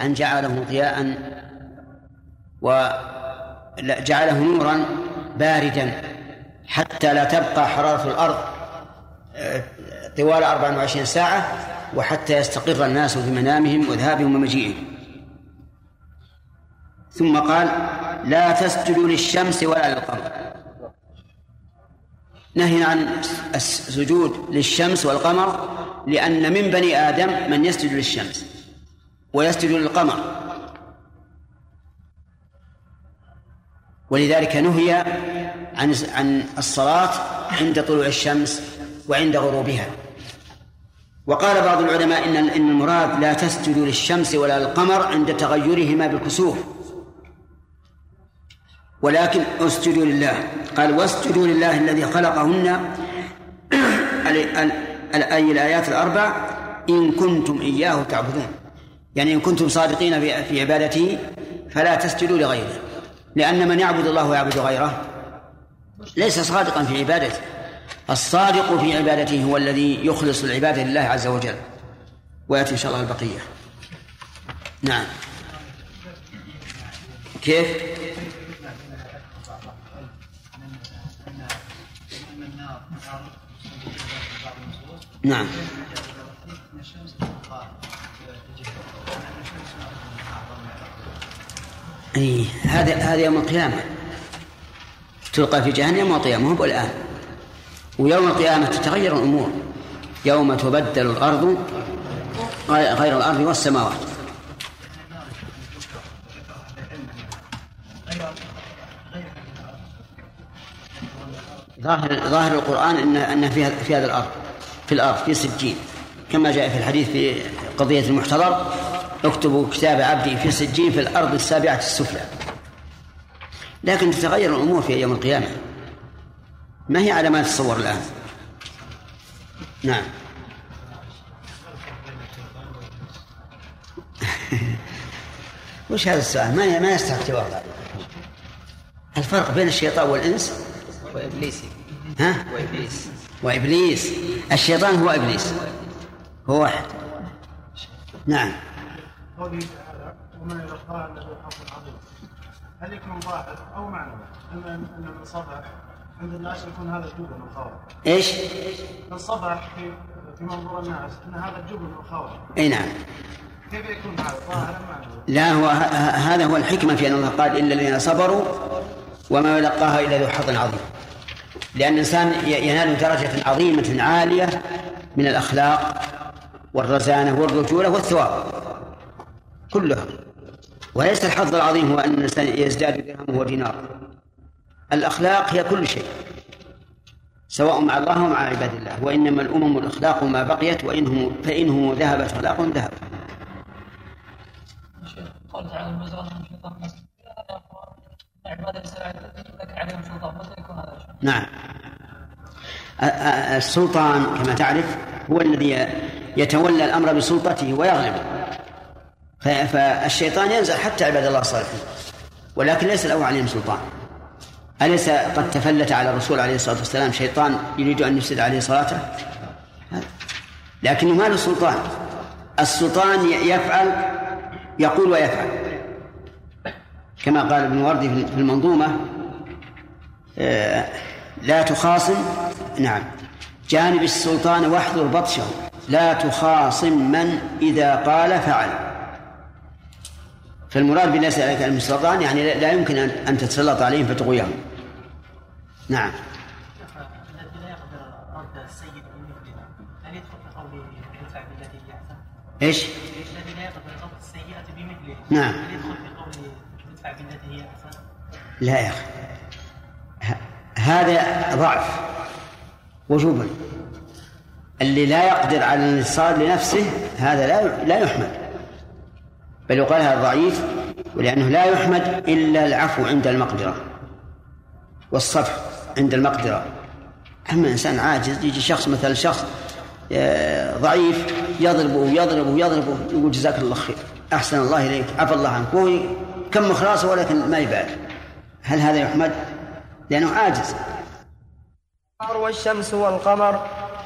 أن جعله ضياء وجعله نورا باردا حتى لا تبقى حرارة الأرض آه، طوال 24 ساعة وحتى يستقر الناس في منامهم وذهابهم ومجيئهم. ثم قال لا تسجدوا للشمس ولا للقمر. نهي عن السجود للشمس والقمر لأن من بني آدم من يسجد للشمس. ويسجد للقمر. ولذلك نهي عن عن الصلاة عند طلوع الشمس وعند غروبها. وقال بعض العلماء إن إن المراد لا تسجدوا للشمس ولا للقمر عند تغيرهما بالكسوف. ولكن اسجدوا لله. قال واسجدوا لله الذي خلقهن أي الآيات الأربع إن كنتم إياه تعبدون. يعني إن كنتم صادقين في عبادته فلا تسجدوا لغيره. لأن من يعبد الله ويعبد غيره ليس صادقا في عبادته. الصادق في عبادته هو الذي يخلص العبادة لله عز وجل ويأتي إن شاء الله البقية. نعم. كيف؟ نعم. أي هذا هذا يوم القيامة. تلقى في جهنم القيامة هو الآن. ويوم القيامة تتغير الأمور. يوم تبدل الأرض غير الأرض والسماوات. ظاهر ظاهر القرآن أن أن في في هذا الأرض في الأرض في سجين. كما جاء في الحديث في قضية المحتضر اكتبوا كتاب عبدي في سجين في الأرض السابعة السفلى. لكن تتغير الأمور في يوم القيامة. ما هي على ما تتصور الآن؟ نعم. وش هذا السؤال؟ ما ما يستحق جواب الفرق بين الشيطان والإنس؟ وإبليس. ها؟ وإبليس. وإبليس. الشيطان هو إبليس. هو واحد. نعم. قوله تعالى وما يلقاها إلا ذو حظ عظيم. هل يكون ظاهر أو معنى ان ان من صبح عند الناس يكون هذا الجبن والخوف إيش؟ من صبح في في منظور الناس إن هذا الجبن والخوف أي نعم. كيف يكون هذا؟ ظاهرا معنى لا هو هذا هو الحكمة في أن الله قال إلا الذين صبروا وما يلقاها إلا ذو حظ عظيم. لأن الإنسان ينال درجة عظيمة عالية من الأخلاق والرزانة والرجولة والثواب. كلها وليس الحظ العظيم هو أن الإنسان يزداد درهمه ودينار الأخلاق هي كل شيء سواء مع الله ومع عباد الله وإنما الأمم الأخلاق ما بقيت وإنهم فإنهم ذهبت أخلاقهم ذهب قال تعالى هذا نعم. السلطان كما تعرف هو الذي يتولى الأمر بسلطته ويغلبه. فالشيطان ينزل حتى عباد الله الصالحين ولكن ليس له عليهم سلطان. أليس قد تفلت على الرسول عليه الصلاة والسلام شيطان يريد أن يفسد عليه صلاته؟ لكنه ما له سلطان. السلطان يفعل يقول ويفعل. كما قال ابن وردي في المنظومة لا تخاصم نعم جانب السلطان واحذر بطشه لا تخاصم من إذا قال فعل. فالمراد بالله عليك المسلطان يعني لا يمكن أن تتسلط عليهم فتغويهم نعم. إيش؟ الذي لا السيئة بمثله نعم. هل يدخل في بالتي هي؟ لا يا أخي. هذا ضعف. وجوبا اللي لا يقدر على الانتصار لنفسه هذا لا لا يحمد بل يقال هذا ضعيف ولأنه لا يحمد إلا العفو عند المقدرة والصفح عند المقدرة. أما إنسان عاجز يجي شخص مثل شخص آه، ضعيف يضربه يضربه يضربه يقول جزاك الله خير أحسن الله إليك عفى الله عنك وهو كم مخلاصه ولكن ما يبالي. هل هذا يحمد؟ لأنه عاجز. والشمس والقمر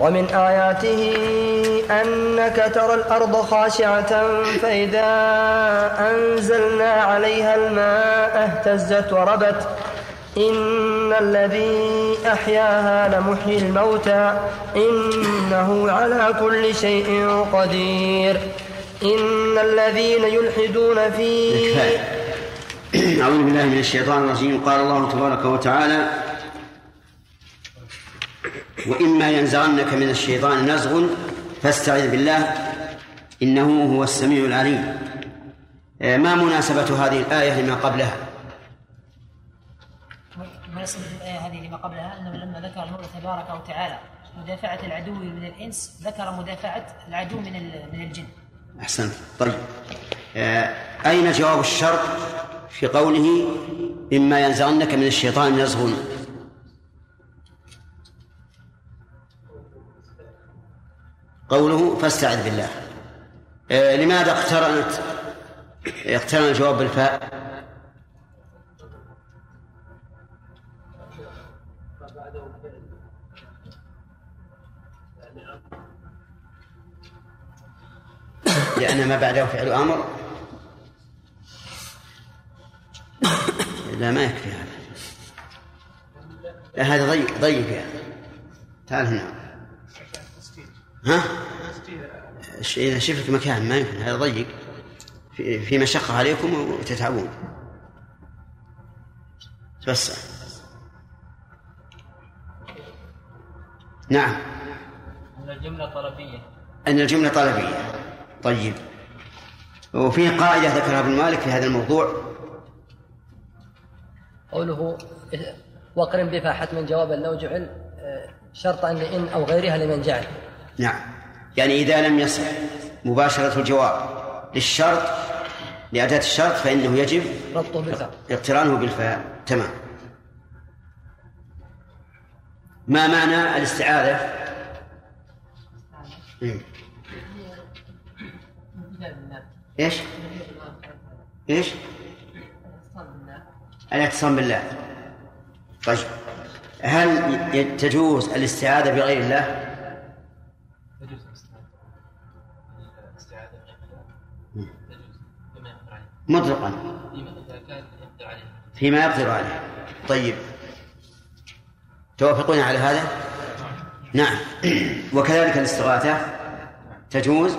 ومن آياته أنك ترى الأرض خاشعة فإذا أنزلنا عليها الماء اهتزت وربت. إن الذي أحياها لمحيي الموتى. إنه على كل شيء قدير. إن الذين يلحدون في أعوذ بالله من الشيطان الرجيم. قال الله تبارك وتعالى وإما ينزغنك من الشيطان نزغ فاستعذ بالله إنه هو السميع العليم. ما مناسبة هذه الآية لما قبلها؟ مناسبة الآية هذه لما قبلها أنه لما ذكر المولى تبارك وتعالى مدافعة العدو من الإنس ذكر مدافعة العدو من من الجن. أحسنت. طيب. آه، أين جواب الشرط في قوله إما ينزغنك من الشيطان نزغ؟ قوله فاستعذ بالله. آه، لماذا اقترنت اقترن الجواب بالفاء؟ لأن ما بعده فعل أمر. لا ما يكفي هذا. هذا ضيق ضيق يا تعال هنا. ها؟ إذا شفت مكان ما يمكن هذا ضيق. في, في مشقة عليكم وتتعبون. توسع نعم. أن الجملة طلبية. أن الجملة طلبية. طيب. وفي قاعدة ذكرها ابن مالك في هذا الموضوع. قوله وقرن بها حتما جوابا لو جعل آه، شرطا لإن أو غيرها لمن جعل. نعم يعني إذا لم يصح مباشرة الجواب للشرط لأداة الشرط فإنه يجب ربطه بالفاء اقترانه بالفاء تمام ما معنى الاستعاذة؟ مم. إيش؟ إيش؟ الاعتصام بالله طيب هل تجوز الاستعاذة بغير الله؟ مطلقا. فيما يقدر عليه. طيب. توافقون على هذا؟ نعم. وكذلك الاستغاثة تجوز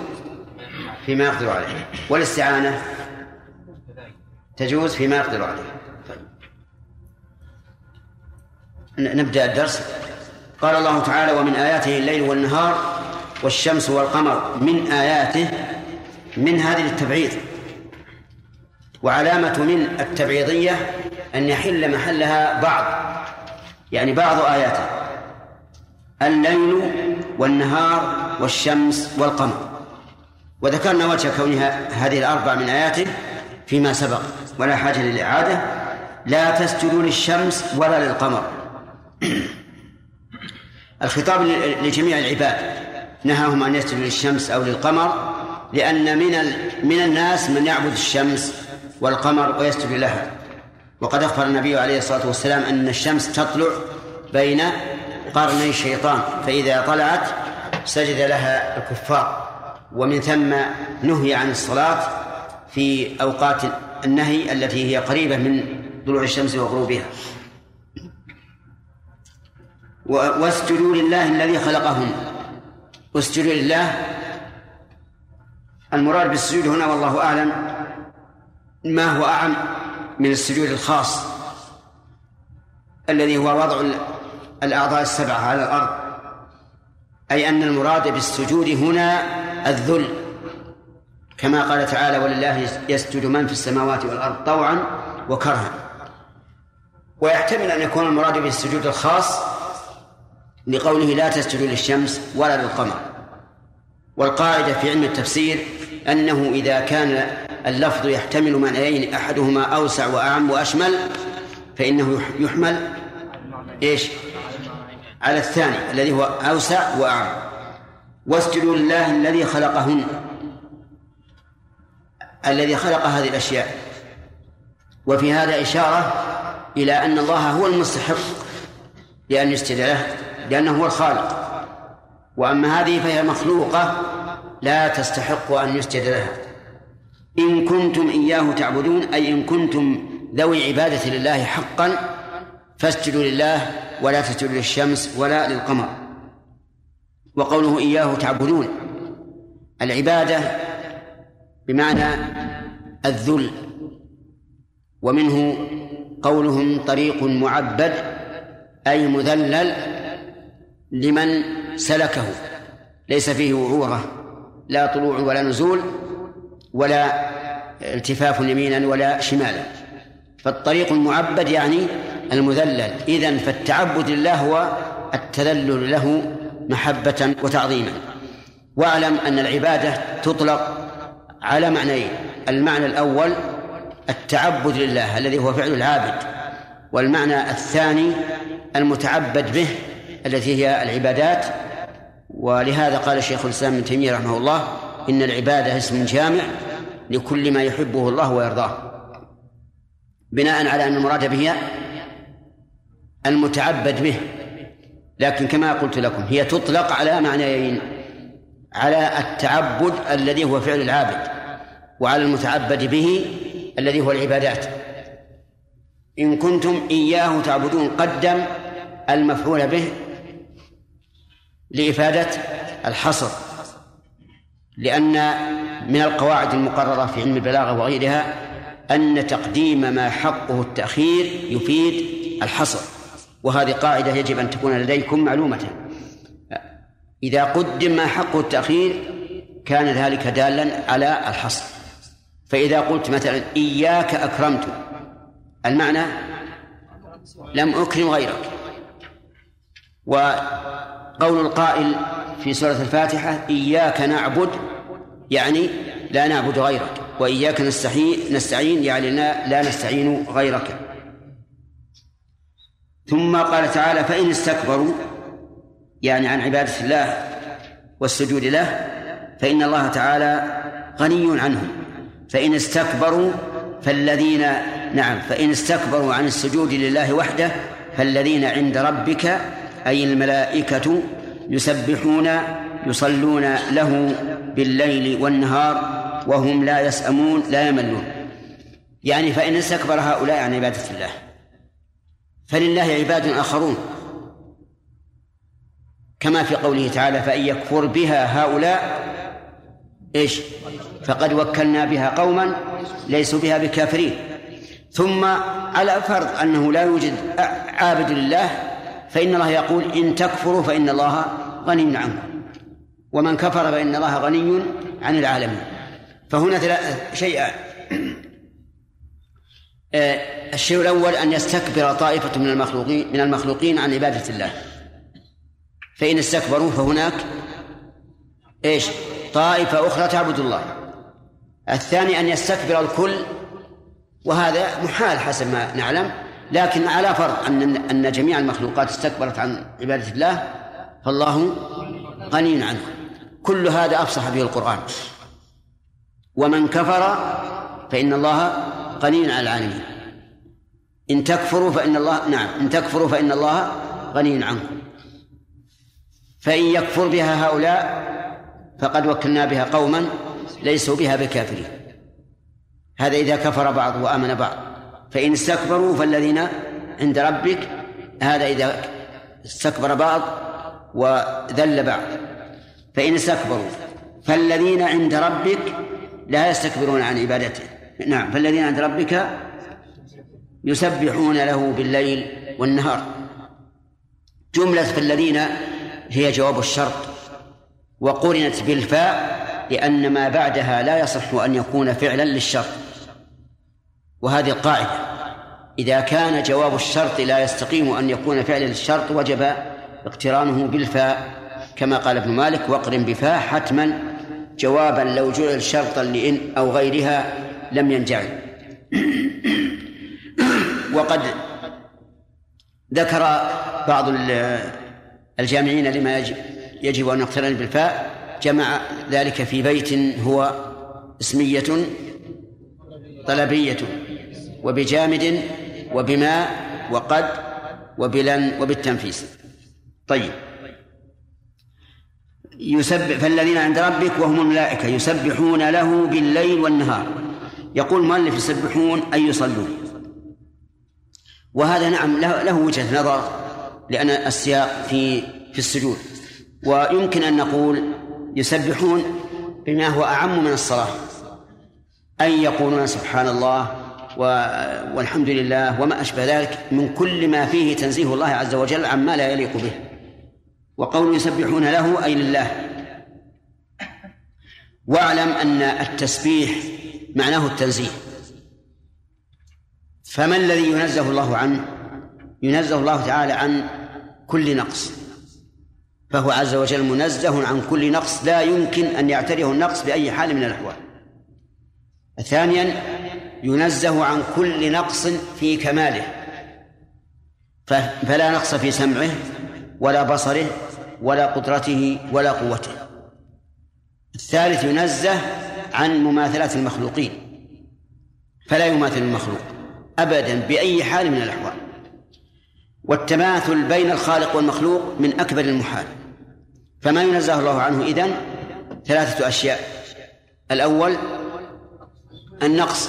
فيما يقدر عليه. والاستعانة تجوز فيما يقدر عليه. طيب. نبدأ الدرس. قال الله تعالى ومن آياته الليل والنهار والشمس والقمر. من آياته من هذه التبعيض. وعلامة من التبعيضية أن يحل محلها بعض يعني بعض آياته الليل والنهار والشمس والقمر. وذكرنا وجه كونها هذه الأربع من آياته فيما سبق ولا حاجة للإعادة. لا تسجدوا للشمس ولا للقمر. الخطاب لجميع العباد نهاهم أن يسجدوا للشمس أو للقمر لأن من من الناس من يعبد الشمس. والقمر ويسجد لها. وقد أخبر النبي عليه الصلاة والسلام أن الشمس تطلع بين قرني الشيطان فإذا طلعت سجد لها الكفار. ومن ثم نهي عن الصلاة في أوقات النهي التي هي قريبة من طلوع الشمس وغروبها. واسجدوا لله الذي خلقهن. اسجدوا لله. المراد بالسجود هنا والله أعلم ما هو أعم من السجود الخاص الذي هو وضع الأعضاء السبعة على الأرض أي أن المراد بالسجود هنا الذل. كما قال تعالى ولله يسجد من في السماوات والأرض طوعا وكرها. ويحتمل أن يكون المراد بالسجود الخاص لقوله لا تسجدوا للشمس ولا للقمر. والقاعدة في علم التفسير أنه إذا كان اللفظ يحتمل معنيين أحدهما أوسع وأعم وأشمل فإنه يحمل إيش؟ على الثاني الذي هو أوسع وأعم. واسجدوا لله الذي خلقهن. الذي خلق هذه الأشياء. وفي هذا إشارة إلى أن الله هو المستحق لأن يسجد له لأنه هو الخالق. وأما هذه فهي مخلوقة لا تستحق أن يسجد لها. إن كنتم إياه تعبدون أي إن كنتم ذوي عبادة لله حقا فاسجدوا لله ولا تسجدوا للشمس ولا للقمر. وقوله إياه تعبدون العبادة بمعنى الذل ومنه قولهم طريق معبد أي مذلل لمن سلكه ليس فيه وعورة لا طلوع ولا نزول ولا التفاف يمينا ولا شمالا. فالطريق المعبد يعني المذلل. إذن فالتعبد لله هو التذلل له محبة وتعظيما. واعلم أن العبادة تطلق على معنيين. المعنى الأول التعبد لله الذي هو فعل العابد. والمعنى الثاني المتعبد به التي هي العبادات. ولهذا قال شيخ الإسلام ابن تيمية رحمه الله إن العبادة اسم جامع لكل ما يحبه الله ويرضاه. بناء على أن المراد به المتعبد به. لكن كما قلت لكم هي تطلق على معنيين. على التعبد الذي هو فعل العابد وعلى المتعبد به الذي هو العبادات. إن كنتم إياه تعبدون قدم المفعول به لإفادة الحصر. لأن من القواعد المقررة في علم البلاغة وغيرها أن تقديم ما حقه التأخير يفيد الحصر وهذه قاعدة يجب أن تكون لديكم معلومة. إذا قدم ما حقه التأخير كان ذلك دالا على الحصر. فإذا قلت مثلا إياك أكرمت المعنى لم أكرم غيرك. وقول القائل في سورة الفاتحة إياك نعبد يعني لا نعبد غيرك وإياك نستعين نستعين يعني لا, لا نستعين غيرك. ثم قال تعالى فإن استكبروا يعني عن عبادة الله والسجود له فإن الله تعالى غني عنهم. فإن استكبروا فالذين نعم فإن استكبروا عن السجود لله وحده فالذين عند ربك أي الملائكة يسبحون يصلون له بالليل والنهار وهم لا يسأمون لا يملون. يعني فإن استكبر هؤلاء عن عبادة الله فلله عباد آخرون. كما في قوله تعالى فإن يكفر بها هؤلاء إيش؟ فقد وكلنا بها قوما ليسوا بها بكافرين. ثم على فرض أنه لا يوجد عابد لله فإن الله يقول إن تكفروا فإن الله غني عنكم. ومن كفر فإن الله غني عن العالمين. فهنا شيئان آه، الشيء الأول أن يستكبر طائفة من المخلوقين من المخلوقين عن عبادة الله. فإن استكبروا فهناك إيش؟ طائفة أخرى تعبد الله. الثاني أن يستكبر الكل وهذا محال حسب ما نعلم لكن على فرض أن أن جميع المخلوقات استكبرت عن عبادة الله فالله غني عنه. كل هذا أفصح به القرآن. ومن كفر فإن الله غني عن العالمين. إن تكفروا فإن الله نعم إن تكفروا فإن الله غني عنكم. فإن يكفر بها هؤلاء فقد وكلنا بها قوما ليسوا بها بكافرين. هذا إذا كفر بعض وآمن بعض. فإن استكبروا فالذين عند ربك هذا إذا استكبر بعض وذل بعض. فإن استكبروا فالذين عند ربك لا يستكبرون عن عبادته. نعم فالذين عند ربك يسبحون له بالليل والنهار. جملة فالذين هي جواب الشرط. وقرنت بالفاء لأن ما بعدها لا يصح أن يكون فعلا للشرط. وهذه القاعدة إذا كان جواب الشرط لا يستقيم أن يكون فعلا للشرط وجب اقترانه بالفاء. كما قال ابن مالك واقرن بفاء حتما جوابا لو جعل شرطا لإن أو غيرها لم ينجعل. وقد ذكر بعض الجامعين لما يجب, يجب أن نقترن بالفاء. جمع ذلك في بيت هو اسمية طلبية وبجامد وبما وقد وبلن وبالتنفيس. طيب. يسبح فالذين عند ربك وهم الملائكة يسبحون له بالليل والنهار. يقول المؤلف يسبحون أي يصلون. وهذا نعم له وجهة نظر لأن السياق في في السجود. ويمكن أن نقول يسبحون بما هو أعم من الصلاة. أي يقولون سبحان الله والحمد لله وما أشبه ذلك من كل ما فيه تنزيه الله عز وجل عما لا يليق به. وقول يسبحون له أي لله. واعلم أن التسبيح معناه التنزيه. فما الذي ينزه الله عنه ينزه الله تعالى عن كل نقص. فهو عز وجل منزه عن كل نقص لا يمكن أن يعتريه النقص بأي حال من الأحوال. ثانيا ينزه عن كل نقص في كماله. فلا نقص في سمعه ولا بصره ولا قدرته ولا قوته. الثالث ينزه عن مماثلة المخلوقين. فلا يماثل المخلوق أبدا بأي حال من الأحوال. والتماثل بين الخالق والمخلوق من أكبر المحال. فما ينزه الله عنه إذن؟ ثلاثة أشياء. الأول النقص.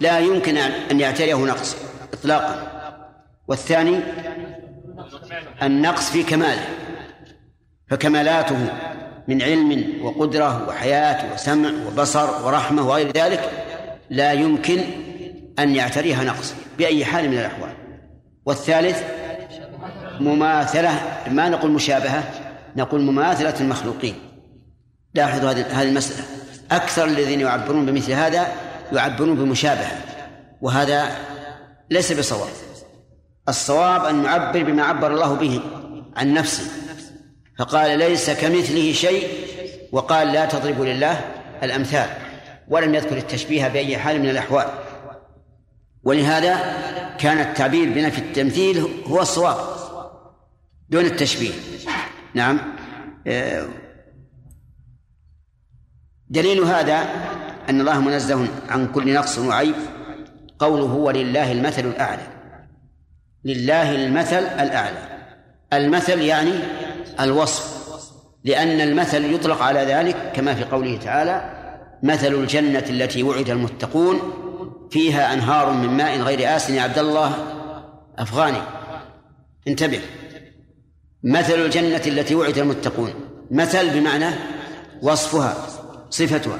لا يمكن أن يعتريه نقص إطلاقا. والثاني النقص في كماله. فكمالاته من علم وقدرة وحياة وسمع وبصر ورحمة وغير ذلك لا يمكن أن يعتريها نقص بأي حال من الأحوال. والثالث مماثلة ما نقول مشابهة نقول مماثلة المخلوقين. لاحظوا هذه المسألة. أكثر الذين يعبرون بمثل هذا يعبرون بمشابهة وهذا ليس بصواب. الصواب أن نعبر بما عبر الله به عن نفسه. فقال ليس كمثله شيء وقال لا تضربوا لله الأمثال ولم يذكر التشبيه بأي حال من الأحوال. ولهذا كان التعبير بنفي التمثيل هو الصواب دون التشبيه. نعم. آه، دليل هذا أن الله منزه عن كل نقص وعيب قوله هو لله المثل الأعلى. لله المثل الأعلى. المثل يعني الوصف لأن المثل يطلق على ذلك كما في قوله تعالى مثل الجنة التي وعد المتقون فيها أنهار من ماء غير آسن يا عبد الله. أفغاني. انتبه. مثل الجنة التي وعد المتقون. مثل بمعنى وصفها صفتها.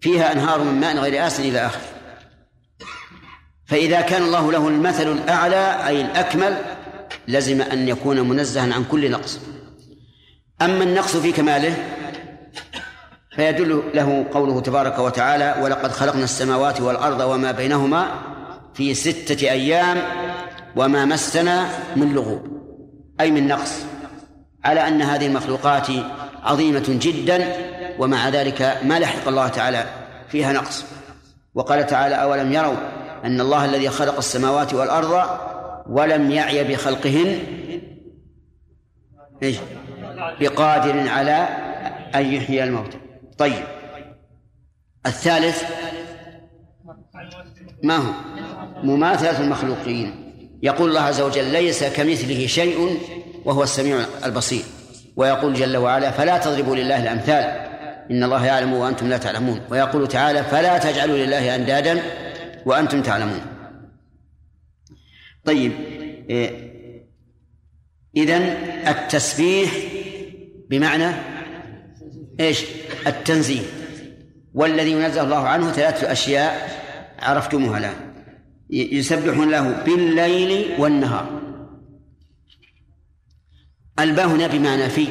فيها أنهار من ماء غير آسن إلى آخره. فإذا كان الله له المثل الأعلى أي الأكمل لزم أن يكون منزها عن كل نقص. أما النقص في كماله فيدل له قوله تبارك وتعالى ولقد خلقنا السماوات والأرض وما بينهما في ستة أيام وما مسنا من لغوب. أي من نقص على أن هذه المخلوقات عظيمة جدا ومع ذلك ما لحق الله تعالى فيها نقص. وقال تعالى أولم يروا أن الله الذي خلق السماوات والأرض ولم يعي بخلقهن؟ إيش؟ بقادر على أن يحيي الموتى طيب. الثالث ما هو؟ مماثلة المخلوقين. يقول الله عز وجل ليس كمثله شيء وهو السميع البصير. ويقول جل وعلا فلا تضربوا لله الأمثال. إن الله يعلم وأنتم لا تعلمون. ويقول تعالى فلا تجعلوا لله أندادا وأنتم تعلمون. طيب. إيه. إذن التسبيح بمعنى إيش؟ التنزيه. والذي ينزه الله عنه ثلاثة أشياء عرفتموها الآن. يسبحون له بالليل والنهار. الباء هنا بمعنى في.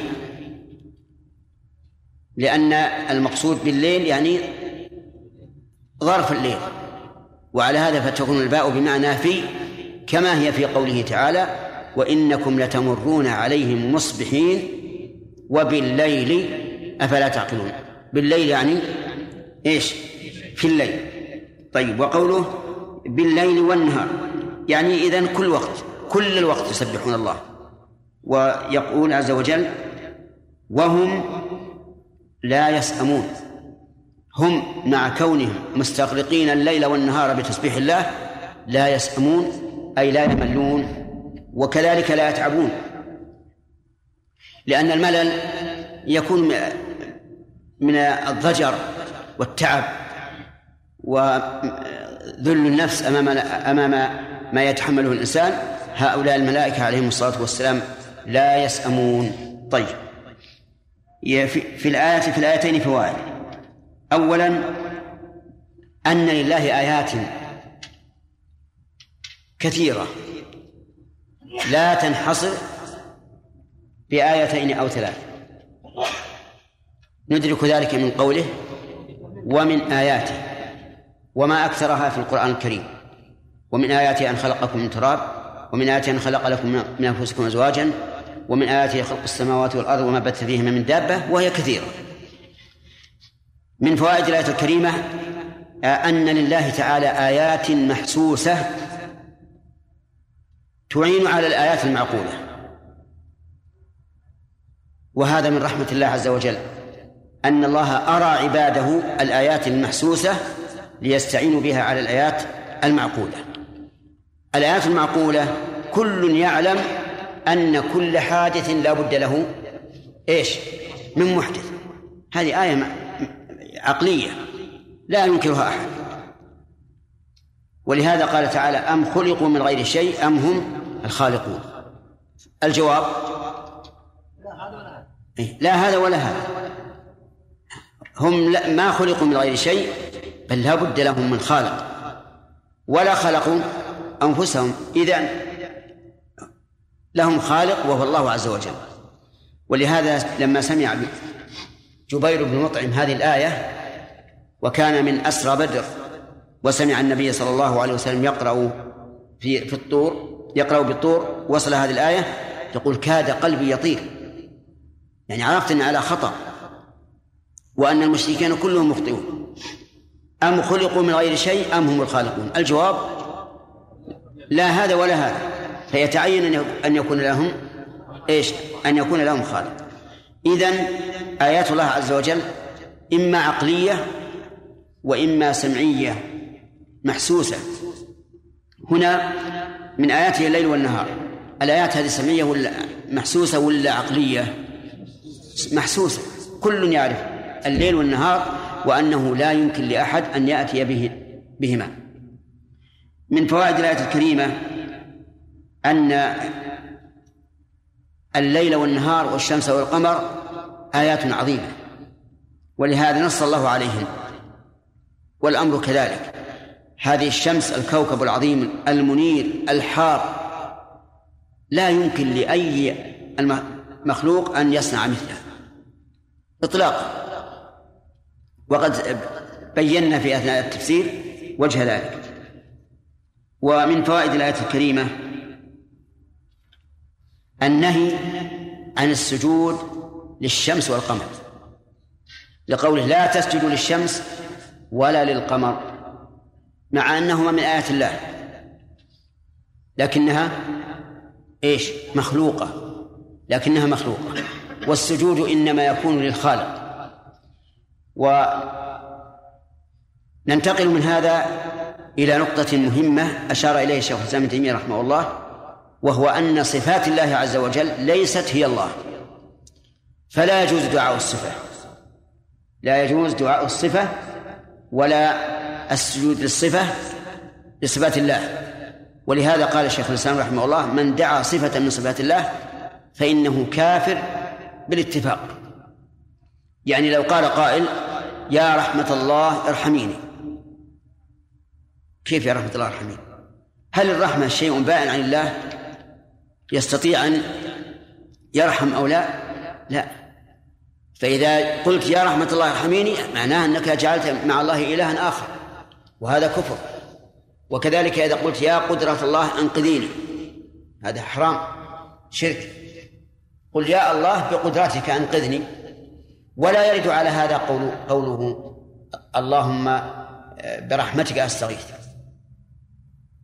لأن المقصود بالليل يعني ظرف الليل. وعلى هذا فتكون الباء بمعنى في كما هي في قوله تعالى وإنكم لتمرون عليهم مصبحين وبالليل أفلا تعقلون؟ بالليل يعني إيش؟ في الليل. طيب وقوله بالليل والنهار يعني إذن كل وقت كل الوقت يسبحون الله. ويقول عز وجل وهم لا يسأمون. هم مع كونهم مستغرقين الليل والنهار بتسبيح الله لا يسأمون أي لا يملون وكذلك لا يتعبون. لأن الملل يكون من الضجر والتعب وذل النفس أمام أمام ما يتحمله الإنسان. هؤلاء الملائكة عليهم الصلاة والسلام لا يسأمون. طيب. في الآية في الآيتين فوائد. أولا أن لله آيات كثيرة لا تنحصر بآيتين أو ثلاث. ندرك ذلك من قوله ومن آياته وما أكثرها في القرآن الكريم. ومن آياته أن خلقكم من تراب ومن آياته أن خلق لكم من أنفسكم أزواجا ومن آياته خلق السماوات والأرض وما بث فيهما من دابة وهي كثيرة. من فوائد الآية الكريمة أن لله تعالى آيات محسوسة تعين على الآيات المعقولة. وهذا من رحمة الله عز وجل. أن الله أرى عباده الآيات المحسوسة ليستعينوا بها على الآيات المعقولة. الآيات المعقولة كل يعلم أن كل حادث لا بد له إيش؟ من محدث. هذه آية عقلية. لا ينكرها أحد. ولهذا قال تعالى أم خلقوا من غير شيء أم هم الخالقون. الجواب لا هذا ولا هذا. هم ما خلقوا من غير شيء بل لا بد لهم من خالق ولا خلقوا أنفسهم. إذا لهم خالق وهو الله عز وجل. ولهذا لما سمع جبير بن مطعم هذه الآية وكان من أسرى بدر وسمع النبي صلى الله عليه وسلم يقرأ في في الطور يقرأ بالطور وصل هذه الآية يقول كاد قلبي يطير. يعني عرفت أن على خطأ وأن المشركين كلهم مخطئون. أم خلقوا من غير شيء أم هم الخالقون؟ الجواب لا هذا ولا هذا. فيتعين أن يكون لهم إيش؟ أن يكون لهم خالق. إذن آيات الله عز وجل إما عقلية وإما سمعية محسوسة. هنا من آياته الليل والنهار. الآيات هذه سمعية ولا محسوسة ولا عقلية؟ محسوسة كل يعرف الليل والنهار وأنه لا يمكن لأحد أن يأتي به بهما. من فوائد الآية الكريمة أن الليل والنهار والشمس والقمر آيات عظيمة ولهذا نص الله عليهن والأمر كذلك. هذه الشمس الكوكب العظيم المنير الحار لا يمكن لأي مخلوق أن يصنع مثله إطلاقا وقد بينا في أثناء التفسير وجه ذلك. ومن فوائد الآية الكريمة النهي عن السجود للشمس والقمر. لقوله لا تسجدوا للشمس ولا للقمر مع أنهما من آيات الله. لكنها إيش؟ مخلوقة. لكنها مخلوقة. والسجود إنما يكون للخالق. وننتقل من هذا إلى نقطة مهمة أشار إليه الشيخ الإسلام ابن تيمية رحمه الله وهو أن صفات الله عز وجل ليست هي الله. فلا يجوز دعاء الصفة. لا يجوز دعاء الصفة ولا السجود للصفة لصفات الله. ولهذا قال الشيخ الإسلام رحمه الله من دعا صفة من صفات الله فإنه كافر بالاتفاق. يعني لو قال قائل يا رحمة الله ارحميني. كيف يا رحمة الله ارحميني؟ هل الرحمة شيء بائن عن الله؟ يستطيع أن يرحم أو لا؟ لا. فإذا قلت يا رحمة الله ارحميني معناه أنك جعلت مع الله إلها آخر وهذا كفر. وكذلك إذا قلت يا قدرة الله أنقذيني هذا حرام شرك. قل يا الله بقدرتك أنقذني ولا يرد على هذا قول قوله اللهم آه، برحمتك أستغيث.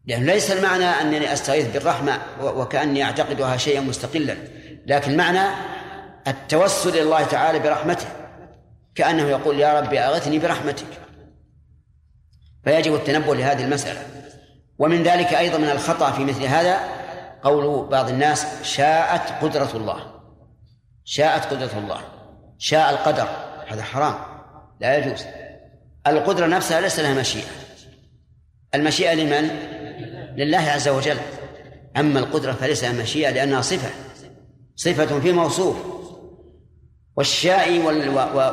لأنه ليس المعنى أنني أستغيث بالرحمة وكأني أعتقدها شيئا مستقلا لكن معنى التوسل إلى الله تعالى برحمته. كأنه يقول يا ربي أغثني برحمتك. فيجب التنبؤ لهذه المسألة. ومن ذلك أيضا من الخطأ في مثل هذا قول بعض الناس شاءت قدرة الله. شاءت قدرة الله. شاء القدر. هذا حرام. لا يجوز. القدرة نفسها ليس لها مشيئة. المشيئة لمن؟ لله عز وجل. أما القدرة فليس لها مشيئة لأنها صفة. صفة في موصوف. والشاء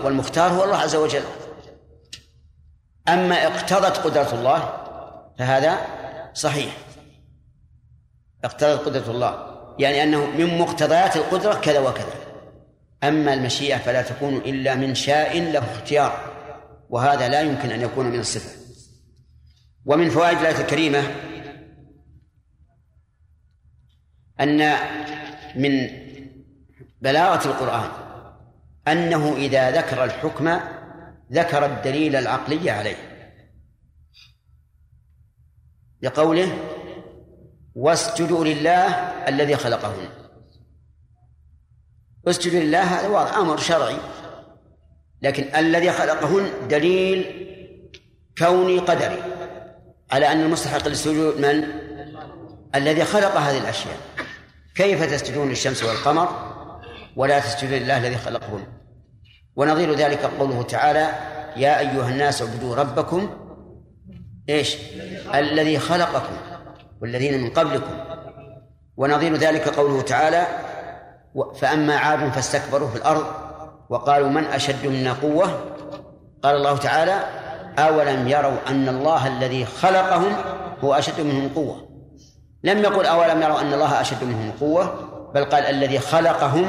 والمختار هو الله عز وجل. أما اقتضت قدرة الله فهذا صحيح. اقتضت قدرة الله. يعني أنه من مقتضيات القدرة كذا وكذا. أما المشيئة فلا تكون إلا من شاء له اختيار وهذا لا يمكن أن يكون من الصفة. ومن فوائد الآية الكريمة أن من بلاغة القرآن أنه إذا ذكر الحكم ذكر الدليل العقلي عليه. لقوله واسجدوا لله الذي خلقهن اسجدوا لله هذا واضح أمر شرعي. لكن الذي خلقهن دليل كوني قدري. على أن المستحق للسجود من؟ الذي خلق هذه الأشياء. كيف تسجدون للشمس والقمر ولا تسجدون لله الذي خلقهن؟ ونظير ذلك قوله تعالى يا أيها الناس اعبدوا ربكم. إيش؟ الذي خلقكم والذين من قبلكم. ونظير ذلك قوله تعالى فأما عاد فاستكبروا في الأرض وقالوا من أشد منا قوة؟ قال الله تعالى أولم يروا أن الله الذي خلقهم هو أشد منهم قوة؟ لم يقل أولم يروا أن الله أشد منهم قوة بل قال الذي خلقهم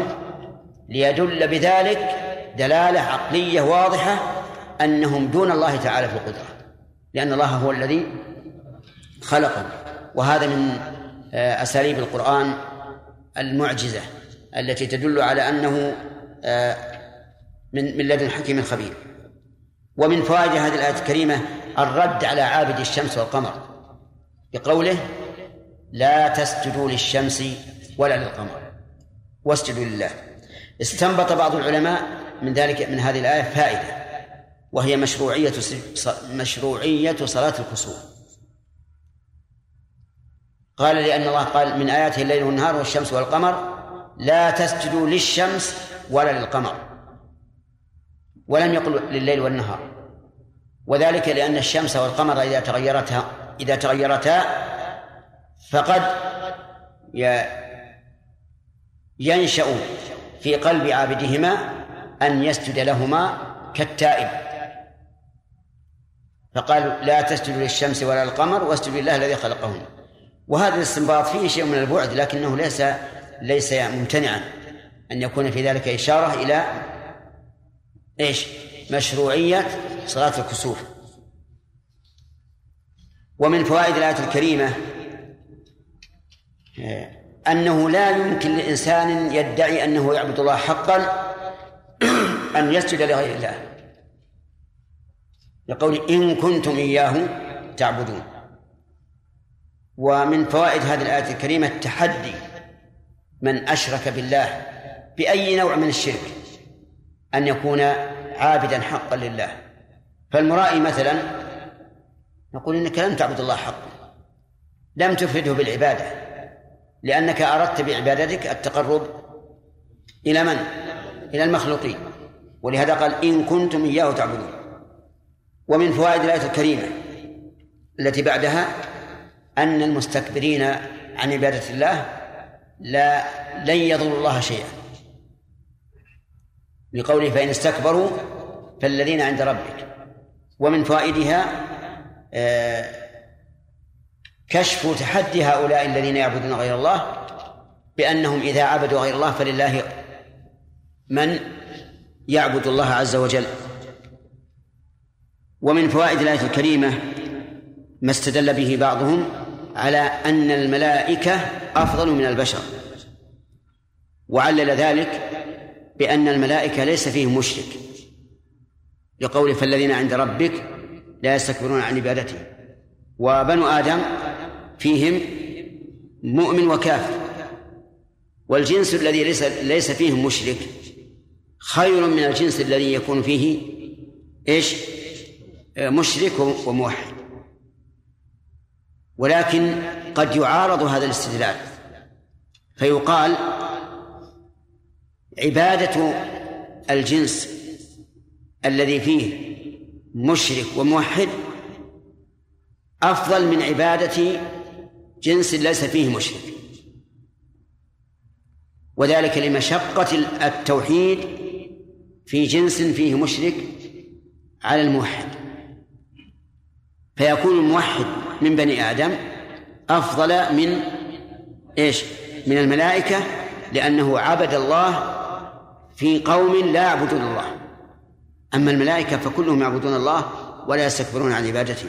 ليدل بذلك دلالة عقلية واضحة أنهم دون الله تعالى في القدرة لأن الله هو الذي خلقهم. وهذا من آه، أساليب القرآن المعجزة. التي تدل على أنه آه، من من لدن حكيم خبير. ومن فوائد هذه الآية الكريمة الرد على عابد الشمس والقمر. بقوله لا تسجدوا للشمس ولا للقمر واسجدوا لله. استنبط بعض العلماء من ذلك من هذه الآية فائدة وهي مشروعية مشروعية صلاة الكسوف. قال لأن الله قال من آياته الليل والنهار والشمس والقمر لا تسجدوا للشمس ولا للقمر ولم يقل لليل والنهار. وذلك لأن الشمس والقمر إذا تغيرتا إذا تغيرتا فقد ينشأ في قلب عابدهما أن يسجد لهما كالتائب. فقال لا تسجدوا للشمس ولا للقمر واسجدوا لله الذي خلقهن. وهذا الاستنباط فيه شيء من البعد لكنه ليس ليس ممتنعا أن يكون في ذلك إشارة إلى إيش؟ مشروعية صلاة الكسوف. ومن فوائد الآية الكريمة أنه لا يمكن لإنسان يدعي أنه يعبد الله حقا أن يسجد لغير الله. يقول إن كنتم إياه تعبدون. ومن فوائد هذه الآية الكريمة التحدي من أشرك بالله بأي نوع من الشرك أن يكون عابدا حقا لله. فالمرائي مثلا نقول إنك لم تعبد الله حقا لم تفرده بالعبادة لأنك أردت بعبادتك التقرب إلى من؟ إلى المخلوقين. ولهذا قال إن كنتم إياه تعبدون. ومن فوائد الآية الكريمة التي بعدها أن المستكبرين عن عبادة الله لا لن يضروا الله شيئا. لقوله فإن استكبروا فالذين عند ربك. ومن فوائدها آه، كشف تحدي هؤلاء الذين يعبدون غير الله بأنهم إذا عبدوا غير الله فلله من يعبد الله عز وجل. ومن فوائد الآية الكريمة ما استدل به بعضهم على أن الملائكة أفضل من البشر. وعلل ذلك بأن الملائكة ليس فيهم مشرك. لقول فالذين عند ربك لا يستكبرون عن عبادته. وبنو آدم فيهم مؤمن وكافر. والجنس الذي ليس ليس فيه مشرك خير من الجنس الذي يكون فيه إيش؟ مشرك وموحد. ولكن قد يعارض هذا الاستدلال. فيقال عبادة الجنس الذي فيه مشرك وموحد أفضل من عبادة جنس ليس فيه مشرك. وذلك لمشقة التوحيد في جنس فيه مشرك على الموحد. فيكون الموحد من بني آدم أفضل من إيش؟ من الملائكة لأنه عبد الله في قوم لا يعبدون الله. أما الملائكة فكلهم يعبدون الله ولا يستكبرون عن عبادته.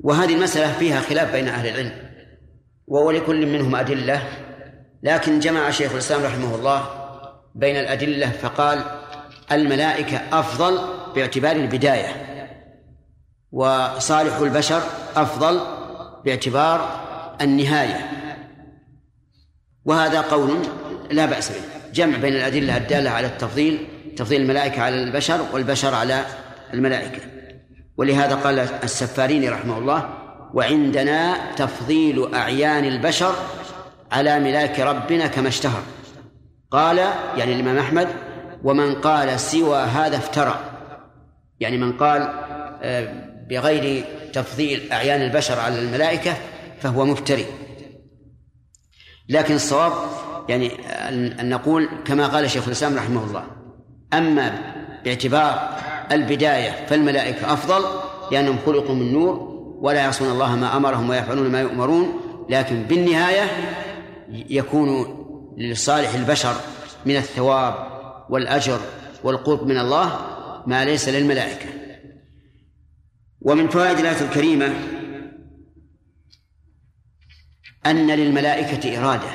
وهذه المسألة فيها خلاف بين أهل العلم ولكل منهم أدلة. لكن جمع شيخ الإسلام رحمه الله بين الأدلة فقال الملائكة أفضل باعتبار البداية. وصالح البشر أفضل باعتبار النهاية. وهذا قول لا بأس به. جمع بين الأدلة الدالة على التفضيل تفضيل الملائكة على البشر والبشر على الملائكة. ولهذا قال السفاريني رحمه الله وعندنا تفضيل أعيان البشر على ملاك ربنا كما اشتهر قال يعني الإمام أحمد ومن قال سوى هذا افترى يعني من قال آه، بغير تفضيل أعيان البشر على الملائكة فهو مفتري. لكن الصواب يعني أن نقول كما قال شيخ الإسلام رحمه الله أما باعتبار البداية فالملائكة أفضل لأنهم خلقوا من نور ولا يعصون الله ما أمرهم ويفعلون ما يؤمرون لكن بالنهاية يكون لصالح البشر من الثواب والأجر والقرب من الله ما ليس للملائكة. ومن فوائد الآية الكريمة أن للملائكة إرادة.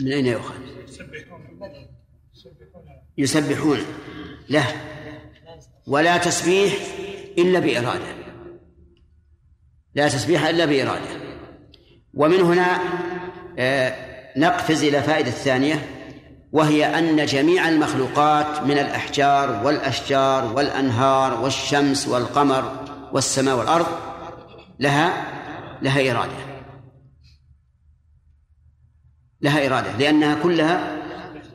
من أين يؤخذ؟ يسبحون. له ولا تسبيح إلا بإرادة. لا تسبيح إلا بإرادة. ومن هنا آه، نقفز إلى فائدة ثانية وهي أن جميع المخلوقات من الأحجار والأشجار والأنهار والشمس والقمر والسماء والأرض لها لها إرادة. لها إرادة لأنها كلها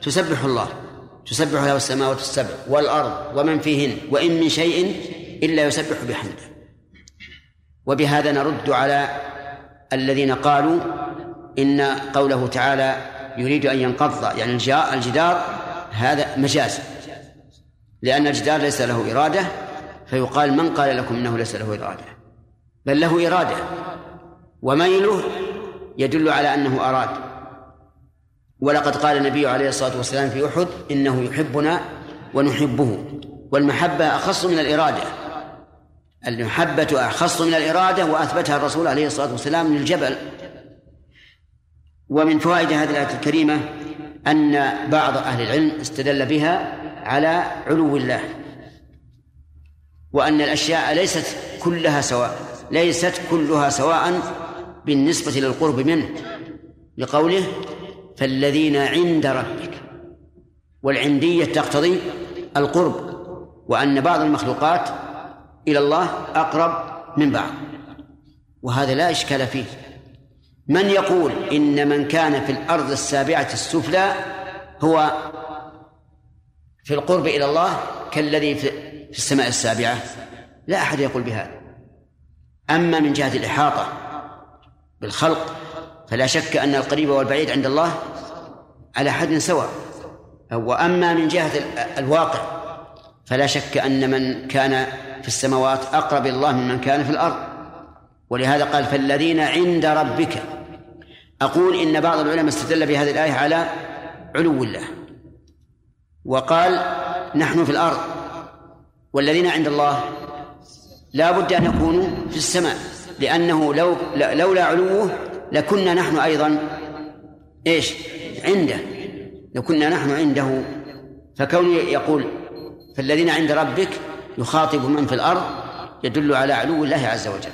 تسبح الله. تسبح له السماوات السبع والأرض ومن فيهن وإن من شيء إلا يسبح بحمده. وبهذا نرد على الذين قالوا إن قوله تعالى يريد أن ينقض يعني الجدار هذا مجاز. لأن الجدار ليس له إرادة فيقال من قال لكم إنه ليس له إرادة؟ بل له إرادة. وميله يدل على أنه أراد. ولقد قال النبي عليه الصلاة والسلام في أحد إنه يحبنا ونحبه. والمحبة أخص من الإرادة. المحبة أخص من الإرادة وأثبتها الرسول عليه الصلاة والسلام للجبل. ومن فوائد هذه الآية الكريمة أن بعض أهل العلم استدل بها على علو الله وأن الأشياء ليست كلها سواء ليست كلها سواء بالنسبة للقرب منه لقوله فالذين عند ربك والعندية تقتضي القرب وأن بعض المخلوقات إلى الله أقرب من بعض وهذا لا إشكال فيه. من يقول إن من كان في الأرض السابعة السفلى هو في القرب إلى الله كالذي في السماء السابعة؟ لا أحد يقول بهذا. أما من جهة الإحاطة بالخلق فلا شك أن القريب والبعيد عند الله على حد سواء. وأما من جهة الواقع فلا شك أن من كان في السماوات أقرب إلى الله ممن كان في الأرض. ولهذا قال فالذين عند ربك أقول إن بعض العلماء استدل بهذه الآية على علو الله وقال نحن في الأرض والذين عند الله لا بد أن يكونوا في السماء لأنه لو لولا علوه لكنا نحن أيضا إيش؟ عنده لكنا نحن عنده. فكون يقول فالذين عند ربك يخاطب من في الأرض يدل على علو الله عز وجل.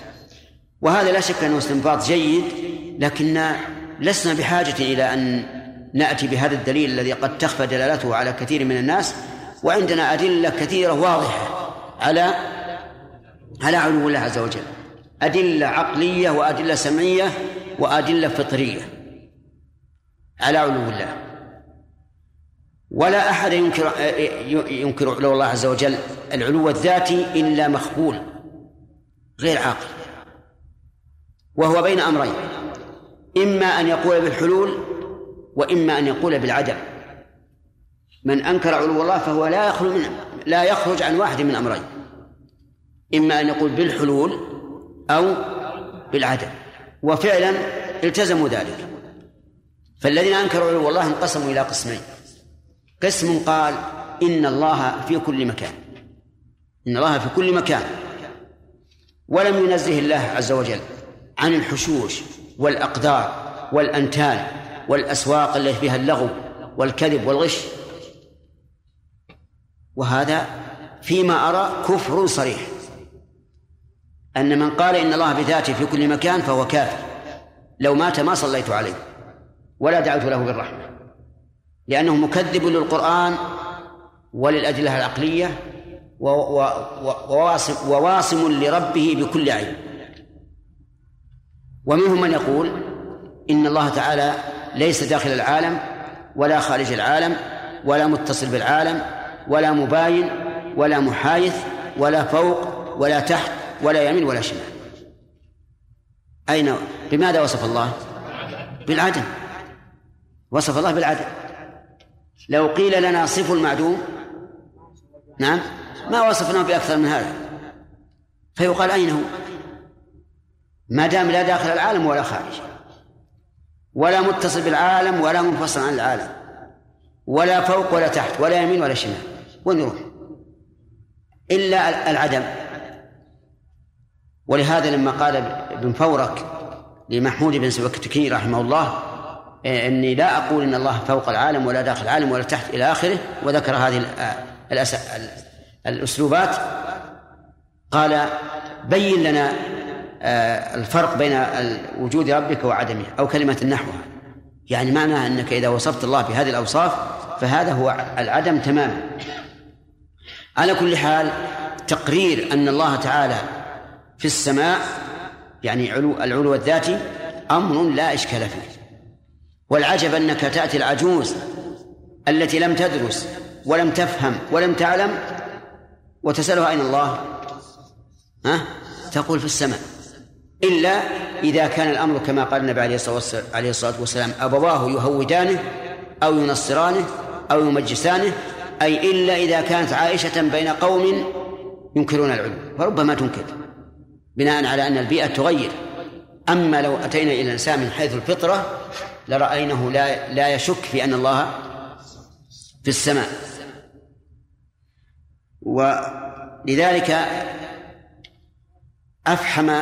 وهذا لا شك أنه استنباط جيد لكن لسنا بحاجة إلى أن نأتي بهذا الدليل الذي قد تخفى دلالته على كثير من الناس وعندنا أدلة كثيرة واضحة على على علو الله عز وجل. أدلة عقلية وأدلة سمعية وأدلة فطرية على علو الله. ولا أحد ينكر ينكر علو الله عز وجل العلو الذاتي إلا مخبول غير عاقل. وهو بين أمرين. إما أن يقول بالحلول وإما أن يقول بالعدم. من أنكر علو الله فهو لا يخرج من لا يخرج عن واحد من أمرين. إما أن يقول بالحلول أو بالعدم. وفعلا التزموا ذلك. فالذين أنكروا علو الله انقسموا إلى قسمين. قسم قال إن الله في كل مكان. إن الله في كل مكان. ولم ينزه الله عز وجل عن الحشوش والأقدار والأنتان والأسواق التي فيها اللغو والكذب والغش. وهذا فيما أرى كفر صريح. أن من قال إن الله بذاته في كل مكان فهو كافر. لو مات ما صليت عليه ولا دعوت له بالرحمة. لأنه مكذب للقرآن وللأدلة العقلية وواصم, وواصم لربه بكل عين. ومنهم من يقول إن الله تعالى ليس داخل العالم ولا خارج العالم ولا متصل بالعالم ولا مباين ولا محايث ولا فوق ولا تحت ولا يمين ولا شمال. أين بماذا وصف الله؟ بالعدم وصف الله بالعدم لو قيل لنا صفوا المعدوم نعم ما وصفناه بأكثر من هذا؟ فيقال أين هو؟ ما دام لا داخل العالم ولا خارج ولا متصل بالعالم ولا منفصل عن العالم ولا فوق ولا تحت ولا يمين ولا شمال وين يروح إلا العدم. ولهذا لما قال ابن فورك لمحمود بن سبكتكي رحمه الله إيه، إني لا أقول إن الله فوق العالم ولا داخل العالم ولا تحت إلى آخره وذكر هذه الأسلوبات. قال بين لنا آه، الفرق بين وجود ربك وعدمه أو كلمة نحوها يعني معناها أنك إذا وصفت الله بهذه الأوصاف فهذا هو العدم تماما. على كل حال تقرير أن الله تعالى في السماء يعني علو العلو الذاتي أمر لا إشكال فيه. والعجب أنك تأتي العجوز التي لم تدرس ولم تفهم ولم تعلم وتسألها أين الله؟ ها؟ تقول في السماء. إلا إذا كان الأمر كما قال النبي عليه الصلاة والسلام أبواه يهودانه أو ينصرانه أو يمجسانه أي إلا إذا كانت عائشة بين قوم ينكرون العلو فربما تنكر بناء على أن البيئة تغير. أما لو أتينا إلى الانسان من حيث الفطرة لرأينه لا لا يشك في أن الله في السماء. ولذلك أفحم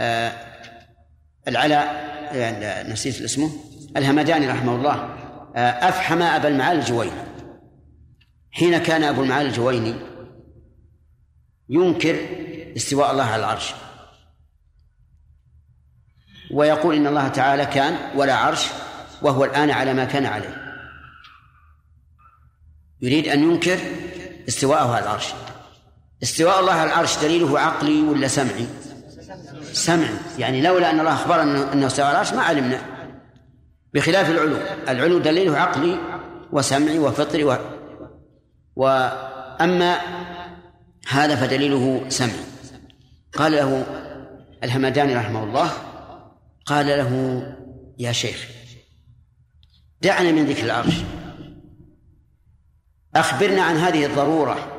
آه العلاء يعني نسيت اسمه الهمداني رحمه الله آه أفحم أبا المعالي الجويني. حين كان أبو المعالي الجويني ينكر استواء الله على العرش. ويقول إن الله تعالى كان ولا عرش وهو الآن على ما كان عليه. يريد أن ينكر استواءه على العرش. استواء الله على العرش دليله عقلي ولا سمعي؟ سمعي يعني لولا أن الله أخبرنا أنه استوى العرش ما علمنا. بخلاف العلو. العلو دليله عقلي وسمعي وفطري و... وأما هذا فدليله سمعي. قال له الهمداني رحمه الله قال له يا شيخ دعنا من ذكر العرش. أخبرنا عن هذه الضرورة.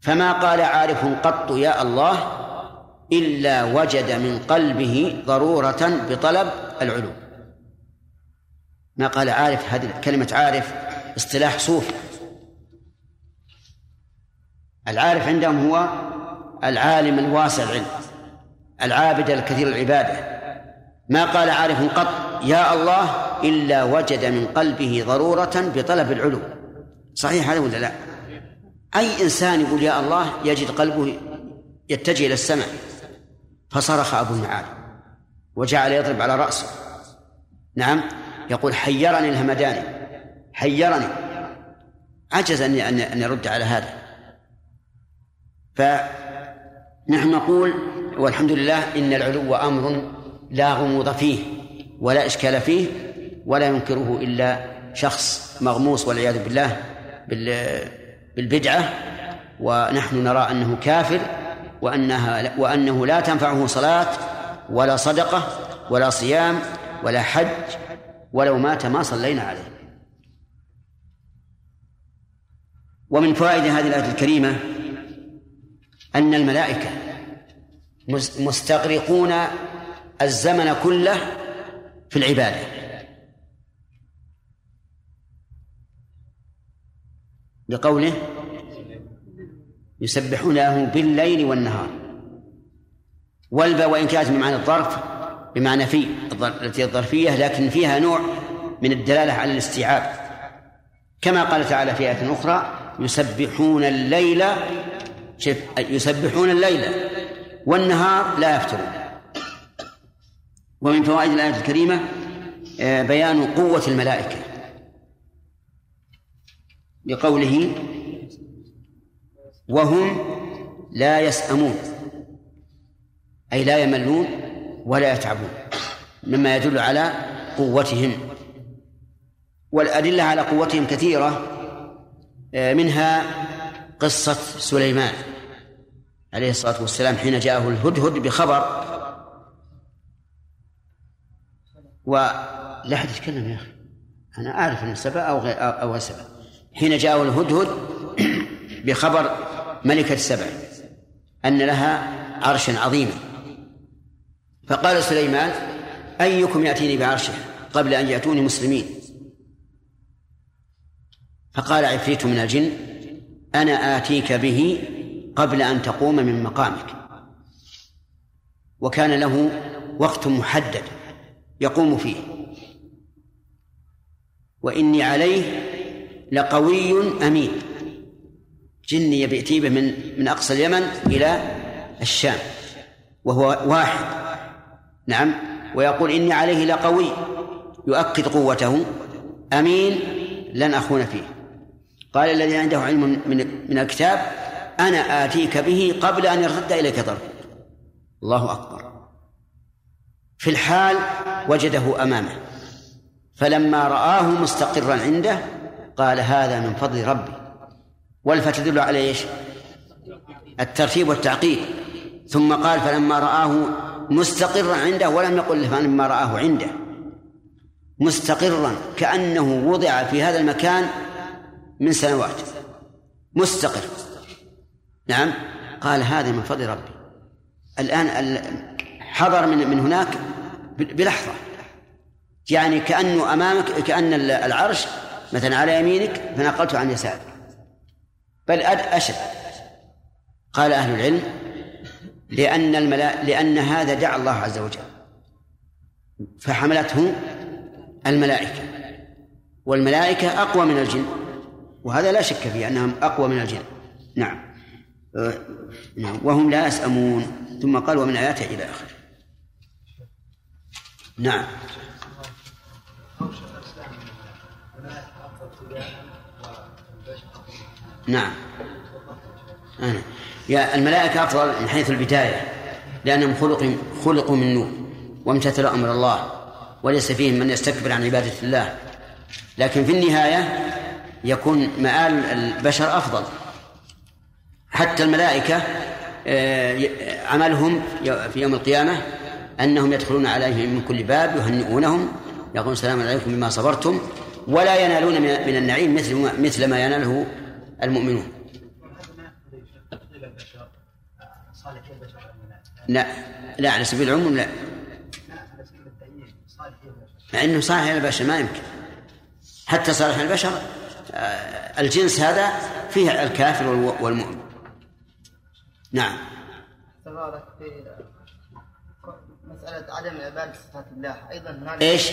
فما قال عارف قط يا الله إلا وجد من قلبه ضرورة بطلب العلو. ما قال عارف هذه كلمة عارف اصطلاح صوفي. العارف عندهم هو العالم الواسع العلم العابد الكثير العبادة. ما قال عارف قط يا الله إلا وجد من قلبه ضرورة بطلب العلو. صحيح هذا ولا لا؟ أي إنسان يقول يا الله يجد قلبه يتجه إلى السماء. فصرخ أبو النعال وجعل يضرب على رأسه. نعم يقول حيرني الهمداني حيرني. عجز أن أن يرد على هذا. فنحن نقول والحمد لله إن العلو أمر لا غموض فيه ولا إشكال فيه ولا ينكره إلا شخص مغموس والعياذ بالله بالبدعة. ونحن نرى أنه كافر وأنها وأنه لا تنفعه صلاة ولا صدقة ولا صيام ولا حج ولو مات ما صلينا عليه. ومن فوائد هذه الآية الكريمة أن الملائكة مستغرقون الزمن كله في العبادة. لقوله يسبحون له بالليل والنهار. والباء وإن كانت بمعنى الظرف بمعنى في التي الظرفية لكن فيها نوع من الدلالة على الاستيعاب. كما قال تعالى في آية أخرى يسبحون الليل يسبحون الليل والنهار لا يفترون. ومن فوائد الآية الكريمة آه، بيان قوة الملائكة. لقوله وهم لا يسأمون أي لا يملون ولا يتعبون مما يدل على قوتهم. والأدلة على قوتهم كثيرة آه، منها قصة سليمان عليه الصلاة والسلام حين جاءه الهدهد بخبر. ولا أحد يتكلم يا أخي أنا أعرف أن سبأ أو غير أو سبأ حين جاءه الهدهد بخبر ملكة السبع أن لها عرشا عظيما. فقال سليمان أيكم يأتيني بعرشه قبل أن يأتوني مسلمين؟ فقال عفريت من الجن أنا آتيك به قبل أن تقوم من مقامك. وكان له وقت محدد يقوم فيه. وإني عليه لقوي أمين. جني بيأتي به من من أقصى اليمن إلى الشام وهو واحد. نعم. ويقول إني عليه لقوي يؤكد قوته. أمين. لن أخون فيه. قال الذي عنده علم من من الكتاب أنا آتيك به قبل أن يرتد إليك ضرب الله أكبر. في الحال وجده أمامه. فلما رآه مستقرا عنده قال هذا من فضل ربي. والفتى تدل على إيش؟ الترتيب والتعقيد. ثم قال فلما رآه مستقرا عنده ولم يقل فلما رآه عنده. مستقرا كأنه وضع في هذا المكان من سنوات. مستقر. نعم. قال هذا من فضل ربي. الآن حضر من من هناك بلحظة. يعني كأنه أمامك كأن العرش مثلا على يمينك فنقلته عن يسارك. بل أشد. قال أهل العلم لأن الملا... لأن هذا دعا الله عز وجل. فحملته الملائكة. والملائكة أقوى من الجن. وهذا لا شك فيه أنهم أقوى من الجن. نعم. أه، نعم. وهم لا يسأمون. ثم قال ومن آياته إلى آخره. نعم. نعم. أنا. يا الملائكة أفضل من حيث البداية لأنهم خلق خلقوا من نور وامتثلوا أمر الله وليس فيهم من يستكبر عن عبادة الله. لكن في النهاية يكون مآل البشر أفضل. حتى الملائكة آه، عملهم في يوم القيامة أنهم يدخلون عليهم من كل باب يهنئونهم يقولون السلام عليكم بما صبرتم ولا ينالون من النعيم مثل مثل ما يناله المؤمنون. لا لا على سبيل العموم لا. مع إنه صالح البشر ما يمكن. حتى صالح البشر آه، الجنس هذا فيه الكافر والمؤمن. نعم. تبارك في مسألة عدم عبادة صفات الله. أيضا هنالك إيش؟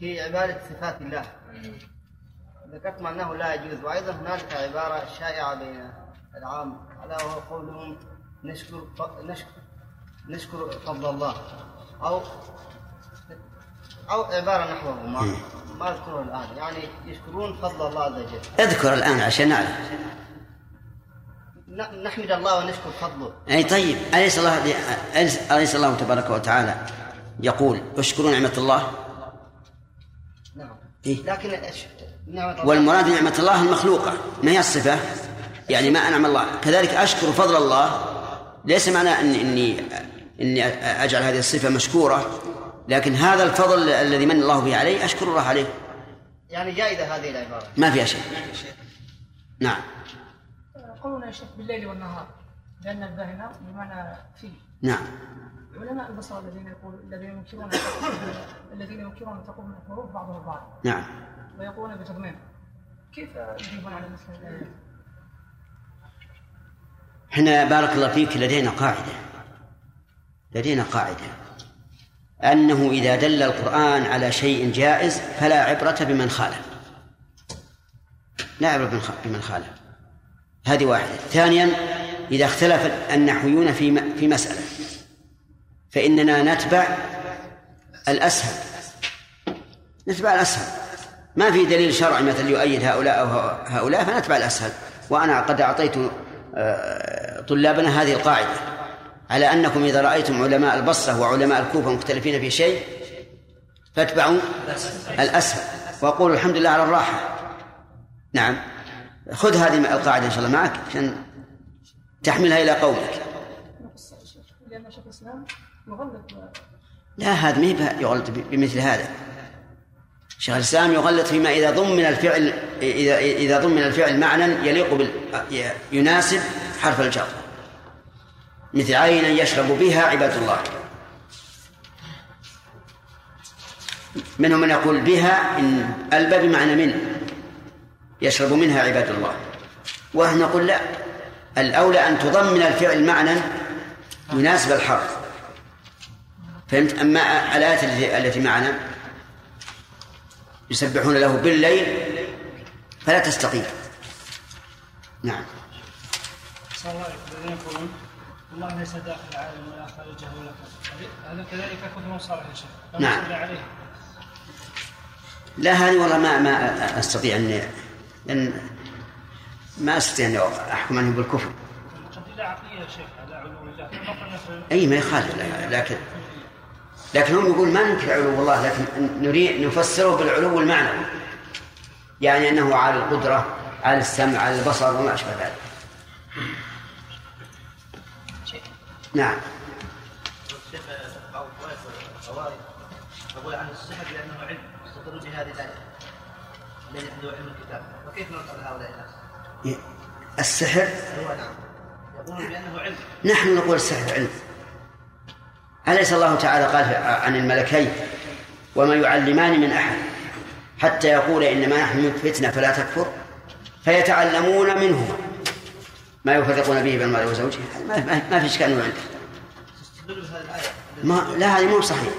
في عبادة صفات الله. ذكرتم أنه لا يجوز وأيضا هنالك عبارة شائعة بين العام ألا وهو قولهم نشكر نشكر نشكر فضل الله أو أو عبارة نحوه ما ما أذكره الآن يعني يشكرون فضل الله عز وجل. اذكر الآن عشان نعرف. نحمد الله ونشكر فضله. أي طيب أليس الله أليس الله تبارك وتعالى يقول أشكروا نعمة الله؟ نعم. إيه؟ لكن أش- نعمة الله. والمراد نعمة الله المخلوقة. ما هي الصفة؟ يعني ما أنعم الله. كذلك أشكر فضل الله. ليس معنى أني إني إني أجعل هذه الصفة مشكورة. لكن هذا الفضل الذي من الله به علي أشكر الله عليه. يعني جائزة هذه العبارة ما فيها شيء. نعم. قولنا يا شيخ بالليل والنهار لأن الباهنة بمعنى في. نعم. علماء البصر الذين يقول الذين ينكرون الذين ينكرون تقوم الحروف بعضها البعض. نعم. ويقولون بتضمين. كيف يجيبون على مثل الآيات؟ إحنا بارك الله فيك لدينا قاعدة. لدينا قاعدة. أنه إذا دل القرآن على شيء جائز فلا عبرة بمن خالف. لا عبرة بمن خالف. هذه واحدة. ثانيا إذا اختلف النحويون في في مسألة. فإننا نتبع الأسهل. نتبع الأسهل. ما في دليل شرعي مثل يؤيد هؤلاء أو هؤلاء فنتبع الأسهل. وأنا قد أعطيت آه، طلابنا هذه القاعدة. على أنكم إذا رأيتم علماء البصرة وعلماء الكوفة مختلفين في شيء فاتبعوا الأسهل. وقولوا الحمد لله على الراحة. نعم. خذ هذه القاعدة إن شاء الله معك عشان تحملها إلى قولك. لا هذا ما يغلط بمثل هذا. شيخ الإسلام يغلط فيما إذا ضمن الفعل اذا إذا ضمن الفعل معنى يليق بال يناسب حرف الجر. مثل عينا يشرب بها عباد الله. منهم من يقول بها إن الب بمعنى من يشرب منها عباد الله. ونحن نقول لا. الأولى أن تضمن الفعل معنى يناسب الحرف. فهمت؟ أما الآيات التي التي معنا يسبحون له بالليل فلا تستقيم نعم. صلى الله عليه يقولون الله ليس داخل العالم ولا خارجه ولا هذا كذلك كفر صالح يا شيخ. لا نعم. عليه. لا هذه والله ما ما أستطيع ان لأن ما أستطيع أن أحكم عنه بالكفر. قضية عقلية يا شيخ على علو الله. أي ما يخالف لا- لكن لكن هم يقول ما ننكر علو الله لكن نريد نفسره بالعلو المعنوي. يعني أنه على القدرة على السمع على البصر وما أشبه ذلك. نعم. عن السحر لأنه علم بهذه الآية. الذي عنده علم الكتاب. وكيف نرد على هؤلاء الناس؟ السحر؟ نعم. يقولون بأنه علم. نحن نقول السحر علم. أليس الله تعالى قال عن الملكين؟ وما يعلمان من أحد. حتى يقول إنما نحن فتنة فلا تكفر. فيتعلمون منهما ما يفرقون به بين المرء وزوجه. ما, في إشكال عنده. ما لا هذه مو صحيح.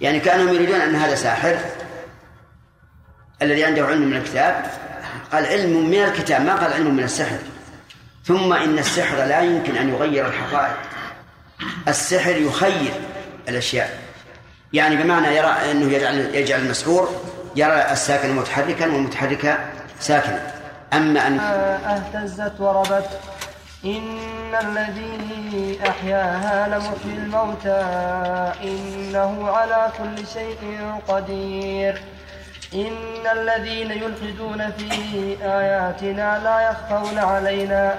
يعني كأنهم يريدون أن هذا ساحر الذي عنده علم من الكتاب. قال علم من الكتاب ما قال علم من السحر. ثم إن السحر لا يمكن أن يغير الحقائق. السحر يخير الأشياء. يعني بمعنى يرى أنه يجعل يجعل المسحور يرى الساكن متحركا والمتحرك ساكنا أما أن أهتزت وربت. إن الذي أحياها لمحيي الموتى. إنه على كل شيء قدير. إن الذين يلحدون في آياتنا لا يخفون علينا.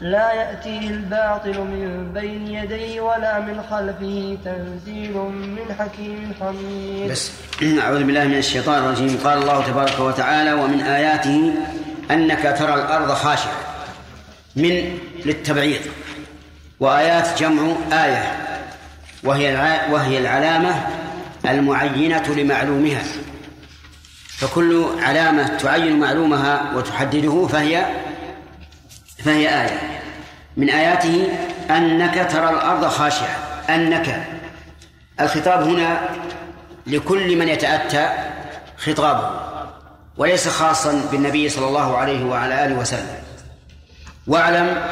لا يأتيه الباطل من بين يديه ولا من خلفه تنزيل من حكيم حميد. بس أعوذ بالله من الشيطان الرجيم. قال الله تبارك وتعالى ومن آياته أنك ترى الأرض خاشعة من للتبعيض وآيات جمع آية وهي وهي العلامة المعينة لمعلومها فكل علامة تعين معلومها وتحدده فهي فهي آية. من آياته أنك ترى الأرض خاشعة. أنك. الخطاب هنا لكل من يتأتى خطابه وليس خاصا بالنبي صلى الله عليه وعلى آله وسلم. واعلم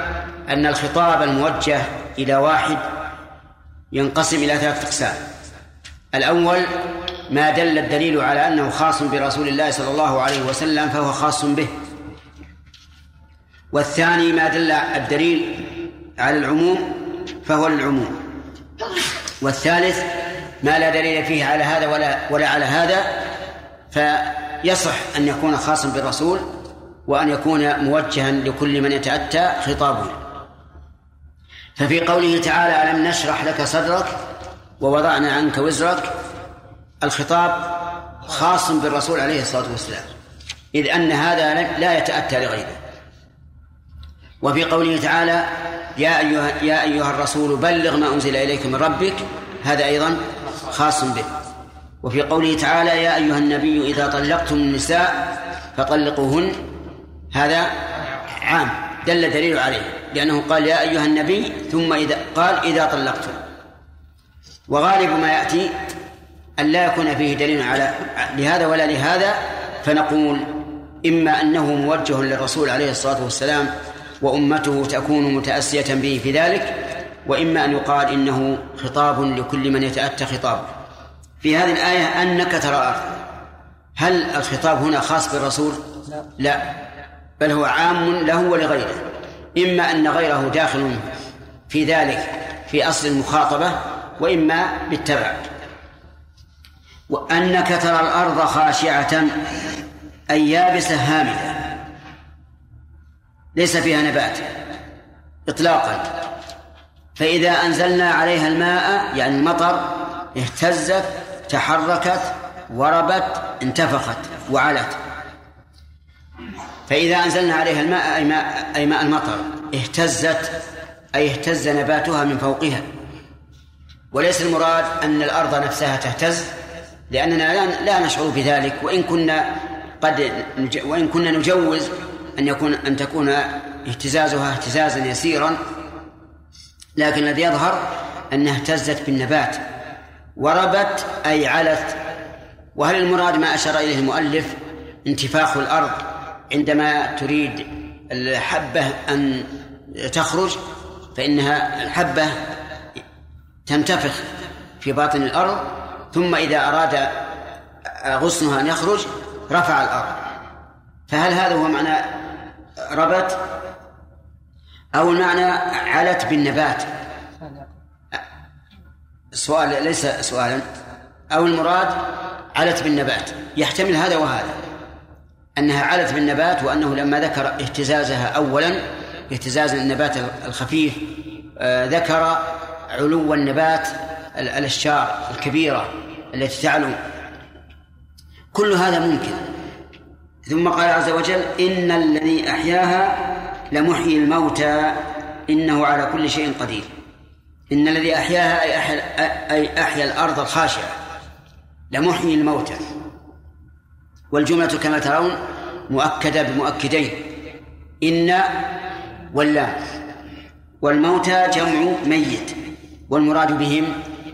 أن الخطاب الموجه إلى واحد ينقسم إلى ثلاثة أقسام. الأول ما دل الدليل على أنه خاص برسول الله صلى الله عليه وسلم فهو خاص به. والثاني ما دل الدليل على العموم فهو للعموم والثالث ما لا دليل فيه على هذا ولا ولا على هذا فيصح أن يكون خاصا بالرسول وأن يكون موجها لكل من يتأتى خطابه. ففي قوله تعالى ألم نشرح لك صدرك ووضعنا عنك وزرك؟ الخطاب خاص بالرسول عليه الصلاة والسلام إذ أن هذا لا يتأتى لغيره. وفي قوله تعالى يا أيها يا أيها الرسول بلغ ما أنزل إليك من ربك. هذا أيضا خاص به. وفي قوله تعالى يا أيها النبي إذا طلقتم النساء فطلقوهن. هذا عام دل دليل عليه لأنه قال يا أيها النبي ثم إذا قال إذا طلقتم. وغالب ما يأتي أن لا يكون فيه دليل على لهذا ولا لهذا فنقول إما أنه موجه للرسول عليه الصلاة والسلام وأمته تكون متأسية به في ذلك وإما أن يقال إنه خطاب لكل من يتأتى خطابه في هذه الآية أنك ترى الأرض هل الخطاب هنا خاص بالرسول؟ لا, لا. بل هو عام له ولغيره. إما أن غيره داخل في ذلك في أصل المخاطبة وإما بالتبع. وأنك ترى الأرض خاشعة أي يابسة هامدة. ليس فيها نبات. إطلاقا. فإذا أنزلنا عليها الماء يعني المطر اهتزت تحركت وربت انتفخت وعلت. فإذا أنزلنا عليها الماء أي ماء, أي ماء المطر اهتزت أي اهتز نباتها من فوقها. وليس المراد أن الأرض نفسها تهتز لأننا لا, نشعر بذلك. وإن كنا قد وإن كنا نجوز أن يكون أن تكون اهتزازها اهتزازا يسيرا لكن الذي يظهر أنها اهتزت بالنبات وربت أي علت. وهل المراد ما أشار إليه المؤلف؟ انتفاخ الأرض. عندما تريد الحبة أن تخرج فإنها الحبة تنتفخ في باطن الأرض ثم إذا أراد غصنها أن يخرج رفع الأرض. فهل هذا هو معنى ربت أو المعنى علت بالنبات. السؤال ليس سؤالا. أو المراد علت بالنبات. يحتمل هذا وهذا. أنها علت بالنبات وأنه لما ذكر اهتزازها أولا اهتزاز النبات الخفيف آه، ذكر علو النبات الأشجار الكبيرة التي تعلو. كل هذا ممكن. ثم قال عز وجل إن الذي أحياها لمحيي الموتى إنه على كل شيء قدير. إن الذي أحياها أي أحيا, أي أحيا الأرض الخاشعة لمحيي الموتى. والجملة كما ترون مؤكدة بمؤكدين. إن واللام والموتى جمع ميت والمراد بهم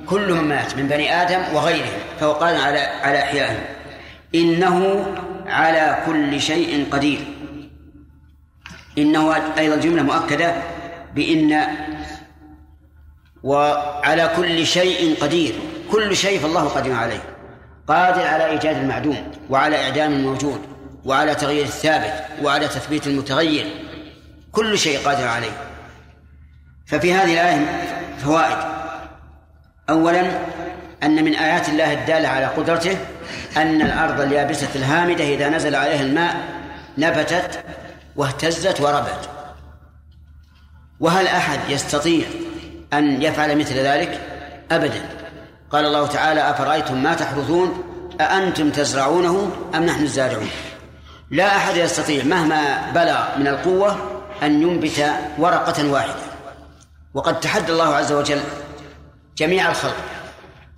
كلهم مات من بني آدم وغيرهم فهو قال على على إحيائهم. إنه على كل شيء قدير. إنه أيضا جملة مؤكدة بإن وعلى كل شيء قدير. كل شيء فالله قدير عليه. قادر على إيجاد المعدوم وعلى إعدام الموجود وعلى تغيير الثابت وعلى تثبيت المتغير. كل شيء قادر عليه. ففي هذه الآية فوائد. أولا أن من آيات الله الدالة على قدرته أن الأرض اليابسة الهامدة إذا نزل عليها الماء نبتت واهتزت وربت. وهل أحد يستطيع أن يفعل مثل ذلك؟ أبدا. قال الله تعالى أفرأيتم ما تحرثون؟ أأنتم تزرعونه أم نحن الزارعون؟ لا أحد يستطيع مهما بلغ من القوة أن ينبت ورقة واحدة. وقد تحدى الله عز وجل جميع الخلق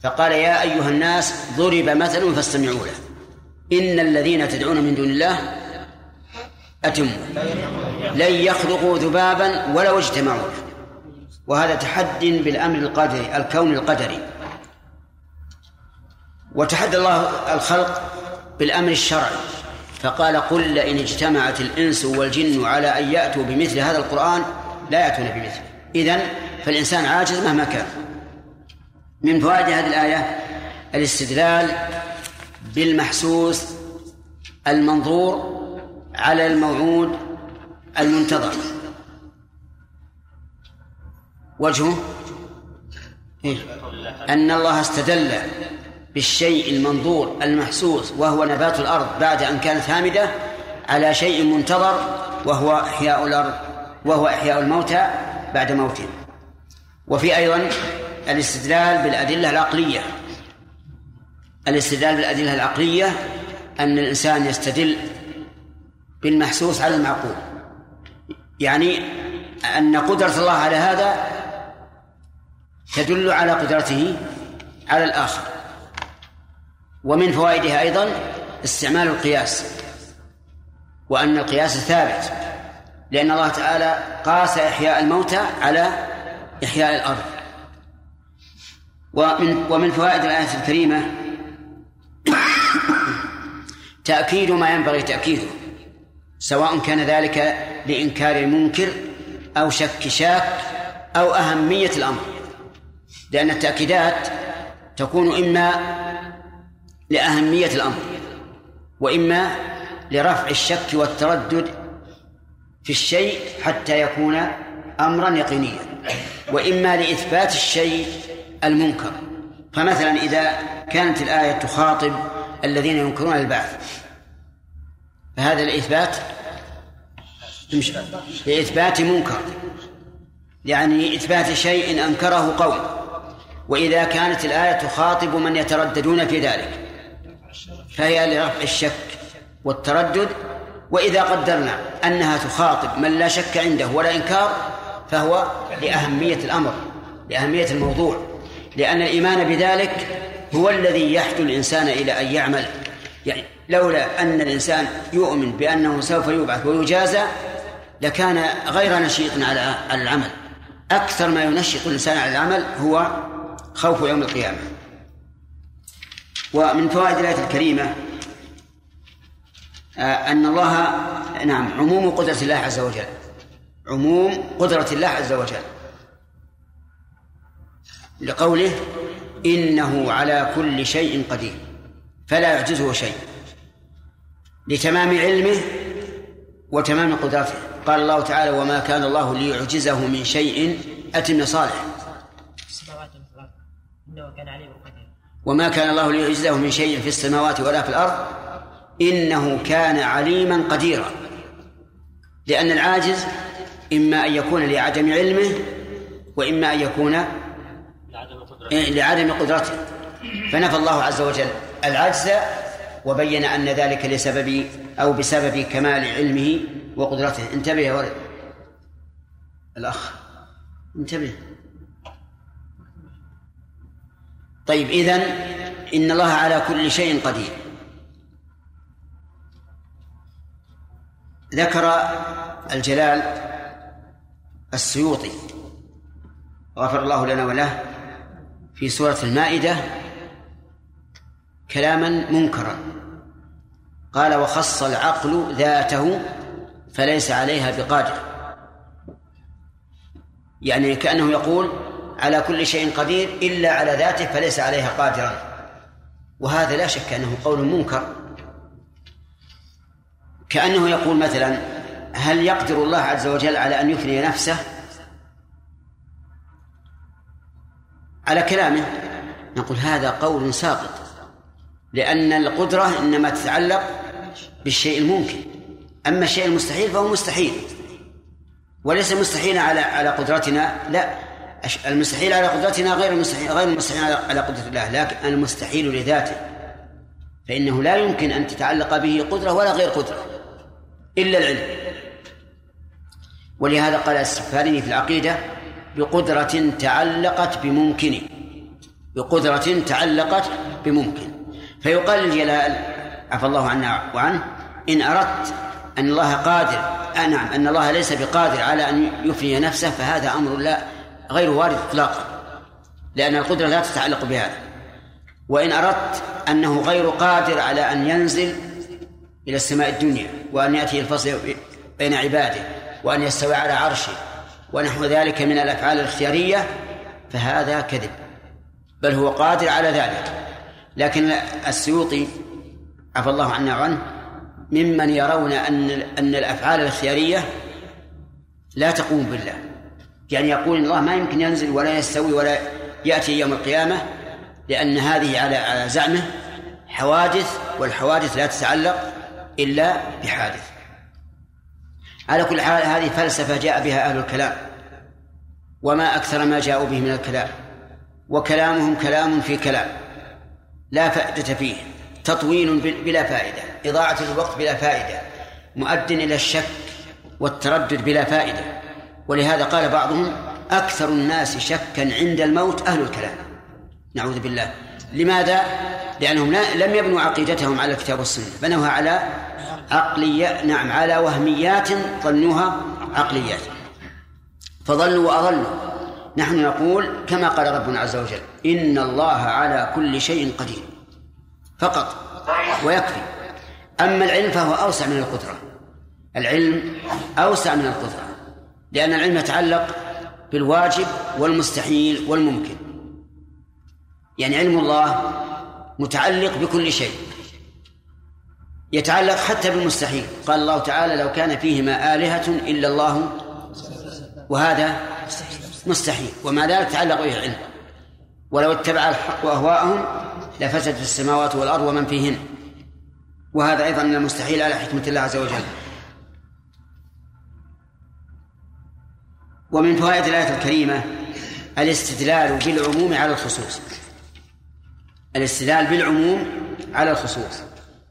فقال يا أيها الناس ضرب مثل فاستمعوا له. إن الذين تدعون من دون الله أتموا لن يخلقوا ذبابا ولو اجتمعوا. له وهذا تحد بالأمر القدري الكون القدري. وتحدى الله الخلق بالأمر الشرعي. فقال قل لئن اجتمعت الإنس والجن على أن يأتوا بمثل هذا القرآن لا يأتون بمثله إذن فالإنسان عاجز مهما كان. من فوائد هذه الآية الاستدلال بالمحسوس المنظور على الموعود المنتظر وجهه؟ أن الله استدل بالشيء المنظور المحسوس وهو نبات الأرض بعد أن كانت هامدة على شيء منتظر وهو إحياء الأرض وهو إحياء الموتى بعد موتهم وفي أيضا الاستدلال بالأدلة العقلية. الاستدلال بالأدلة العقلية أن الإنسان يستدل بالمحسوس على المعقول. يعني أن قدرة الله على هذا تدل على قدرته على الآخر. ومن فوائدها أيضا استعمال القياس وأن القياس ثابت لأن الله تعالى قاس إحياء الموتى على إحياء الأرض. ومن ومن فوائد الآية الكريمة تأكيد ما ينبغي تأكيده سواء كان ذلك لإنكار المنكر أو شك شاك أو أهمية الأمر لأن التأكيدات تكون إما لأهمية الأمر وإما لرفع الشك والتردد في الشيء حتى يكون أمرا يقينيا وإما لإثبات الشيء المنكر. فمثلا إذا كانت الآية تخاطب الذين ينكرون البعث فهذا الإثبات لإثبات منكر. يعني إثبات شيء أنكره قوم. وإذا كانت الآية تخاطب من يترددون في ذلك فهي لرفع الشك والتردد. وإذا قدرنا أنها تخاطب من لا شك عنده ولا إنكار فهو لأهمية الأمر لأهمية الموضوع. لأن الإيمان بذلك هو الذي يحث الإنسان إلى أن يعمل. يعني لولا أن الإنسان يؤمن بأنه سوف يبعث ويجازى لكان غير نشيط على العمل. أكثر ما ينشط الإنسان على العمل هو خوف يوم القيامة. ومن فوائد الآية الكريمة آه، أن الله نعم عموم قدرة الله عز وجل. عموم قدرة الله عز وجل. لقوله إنه على كل شيء قدير فلا يعجزه شيء. لتمام علمه وتمام قدرته. قال الله تعالى وما كان الله ليعجزه من شيء أتم صالح وما كان الله ليعجزه من شيء في السماوات ولا في الأرض إنه كان عليما قديرا. لأن العاجز إما أن يكون لعدم علمه وإما أن يكون لعدم قدرته. فنفى الله عز وجل العجز وبين أن ذلك لسبب أو بسبب كمال علمه وقدرته. انتبه يا ولد. الأخ انتبه. طيب إذن إن الله على كل شيء قدير. ذكر الجلال السيوطي. غفر الله لنا وله. في سورة المائدة كلاما منكرا. قال وخص العقل ذاته فليس عليها بقادر. يعني كأنه يقول على كل شيء قدير إلا على ذاته فليس عليها قادرا. وهذا لا شك أنه قول منكر. كأنه يقول مثلا هل يقدر الله عز وجل على أن يثني نفسه على كلامه. نقول هذا قول ساقط لأن القدرة إنما تتعلق بالشيء الممكن. أما الشيء المستحيل فهو مستحيل. وليس مستحيلا على على قدرتنا لا. المستحيل على قدرتنا غير المستحيل غير المستحيل على قدرة الله لكن المستحيل لذاته. فإنه لا يمكن أن تتعلق به قدرة ولا غير قدرة إلا العلم. ولهذا قال السفاريني في العقيدة بقدرة تعلقت بممكن. بقدرة تعلقت بممكن. فيقال الجلال عفى الله عنا وعنه إن أردت أن الله قادر آه نعم أن الله ليس بقادر على أن يفني نفسه فهذا أمر لا غير وارد إطلاقا. لأن القدرة لا تتعلق بهذا. وإن أردت أنه غير قادر على أن ينزل إلى السماء الدنيا وأن يأتي الفصل بين عباده وأن يستوي على عرشه ونحو ذلك من الأفعال الاختيارية فهذا كذب. بل هو قادر على ذلك. لكن السيوطي عفى الله عنا وعنه ممن يرون أن أن الأفعال الاختيارية لا تقوم بالله. يعني يقول الله ما يمكن ينزل ولا يستوي ولا يأتي يوم القيامة لأن هذه على على زعمه حوادث والحوادث لا تتعلق إلا بحادث. على كل حال هذه فلسفة جاء بها أهل الكلام. وما أكثر ما جاءوا به من الكلام. وكلامهم كلام في كلام. لا فائدة فيه. تطويل بلا فائدة. إضاعة الوقت بلا فائدة. مؤد إلى الشك والتردد بلا فائدة. ولهذا قال بعضهم أكثر الناس شكا عند الموت أهل الكلام. نعوذ بالله. لماذا؟ لأنهم لم يبنوا عقيدتهم على الكتاب والسنة. بنوها على عقلية نعم على وهميات ظنوها عقليات. فضلوا وأضلوا. نحن نقول كما قال ربنا عز وجل إن الله على كل شيء قدير. فقط ويكفي. أما العلم فهو أوسع من القدرة. العلم أوسع من القدرة لأن العلم يتعلق بالواجب والمستحيل والممكن. يعني علم الله متعلق بكل شيء. يتعلق حتى بالمستحيل. قال الله تعالى لو كان فيهما آلهة إلا الله وهذا مستحيل وما ذلك تعلق به العلم. ولو اتبع الحق أهواءهم لفسدت السماوات والأرض ومن فيهن. وهذا أيضا من المستحيل على حكمة الله عز وجل. ومن فوائد الآية الكريمة الاستدلال بالعموم على الخصوص. الاستدلال بالعموم على الخصوص.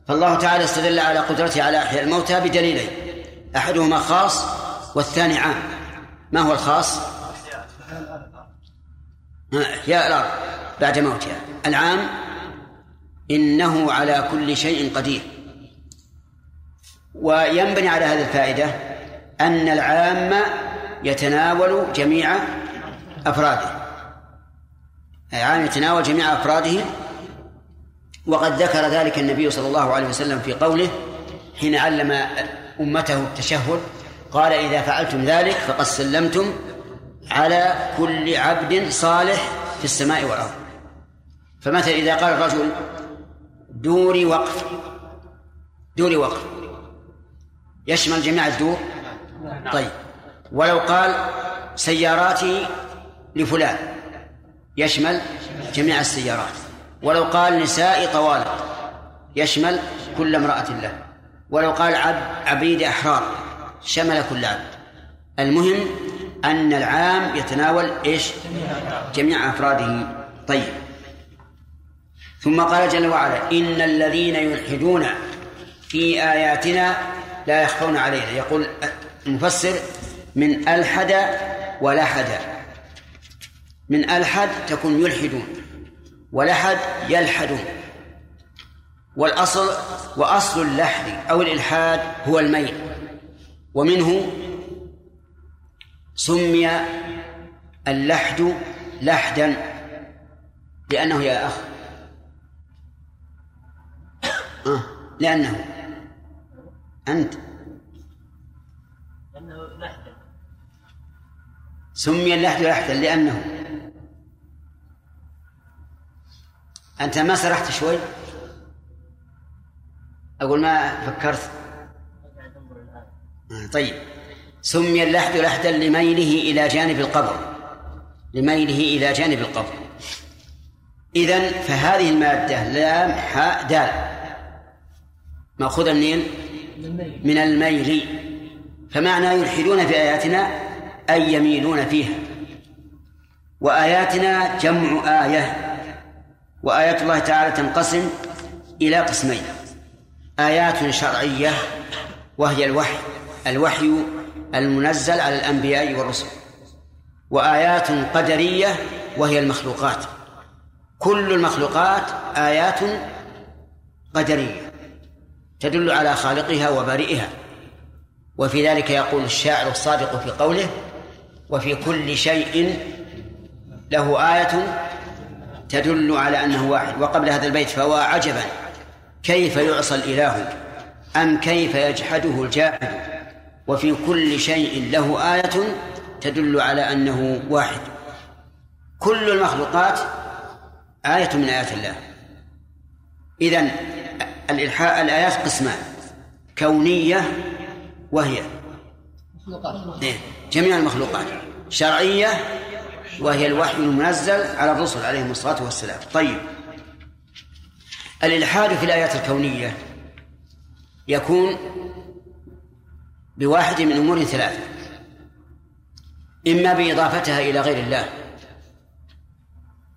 فالله تعالى استدل على قدرته على إحياء الموتى بدليلين. أحدهما خاص والثاني عام. ما هو الخاص؟ إحياء الأرض بعد موتها. العام إنه على كل شيء قدير. وينبني على هذه الفائدة أن العام يتناول جميع أفراده. العام يتناول جميع أفراده وقد ذكر ذلك النبي صلى الله عليه وسلم في قوله حين علم أمته التشهد قال إذا فعلتم ذلك فقد سلمتم على كل عبد صالح في السماء والأرض. فمثلا إذا قال الرجل دوري وقف دوري وقف. يشمل جميع الدور؟ طيب. ولو قال سياراتي لفلان يشمل جميع السيارات. ولو قال نساء طوال يشمل كل امرأة له. ولو قال عبيد أحرار شمل كل عبد. المهم أن العام يتناول إيش؟ جميع أفراده. طيب. ثم قال جل وعلا إن الذين يلحدون في آياتنا لا يخفون علينا. يقول المفسر من ألحد ولحد. من ألحد تكون يلحدون ولحد يلحدون. والأصل وأصل اللحد أو الإلحاد هو الميل. ومنه سمي اللحد لحدا لأنه يا أخ. آه لأنه. أنت. لأنه لحدا. سمي اللحد لحدا لأنه. أنت ما سرحت شوي؟ أقول ما فكرت. طيب. سمي اللحد لحدا لميله إلى جانب القبر. لميله إلى جانب القبر. إذن فهذه المادة لام حاء دال مأخوذة منين؟ من الميل. فمعنى يلحدون في آياتنا أي يميلون فيها. وآياتنا جمع آية. وآيات الله تعالى تنقسم إلى قسمين. آيات شرعية وهي الوحي. الوحي المنزل على الأنبياء والرسل وآيات قدرية وهي المخلوقات. كل المخلوقات آيات قدرية تدل على خالقها وبارئها. وفي ذلك يقول الشاعر الصادق في قوله وفي كل شيء له آية تدل على أنه واحد وقبل هذا البيت فهو عجبا كيف يعصى الإله؟ أم كيف يجحده الجاحد وفي كل شيء له آية تدل على أنه واحد. كل المخلوقات آية من آيات الله. إذن الإلحاء الآيات قسمان. كونية وهي. إيه، جميع المخلوقات. شرعية وهي الوحي المنزل على الرسل عليهم الصلاة والسلام. طيب. الإلحاد في الآيات الكونية يكون بواحد من أمور ثلاثة. إما بإضافتها إلى غير الله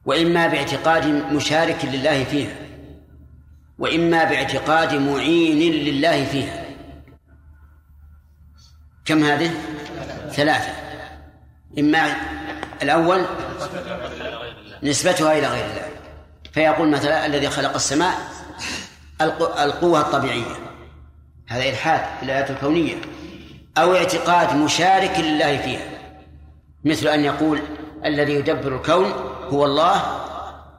وإما باعتقاد مشارك لله فيها وإما باعتقاد معين لله فيها. كم هذه؟ ثلاثة. إما الأول نسبتها إلى غير الله. فيقول مثلا الذي خلق السماء القوة الطبيعية. هذا إلحاد في الآيات الكونية. أو اعتقاد مشارك لله فيها. مثل أن يقول الذي يدبر الكون هو الله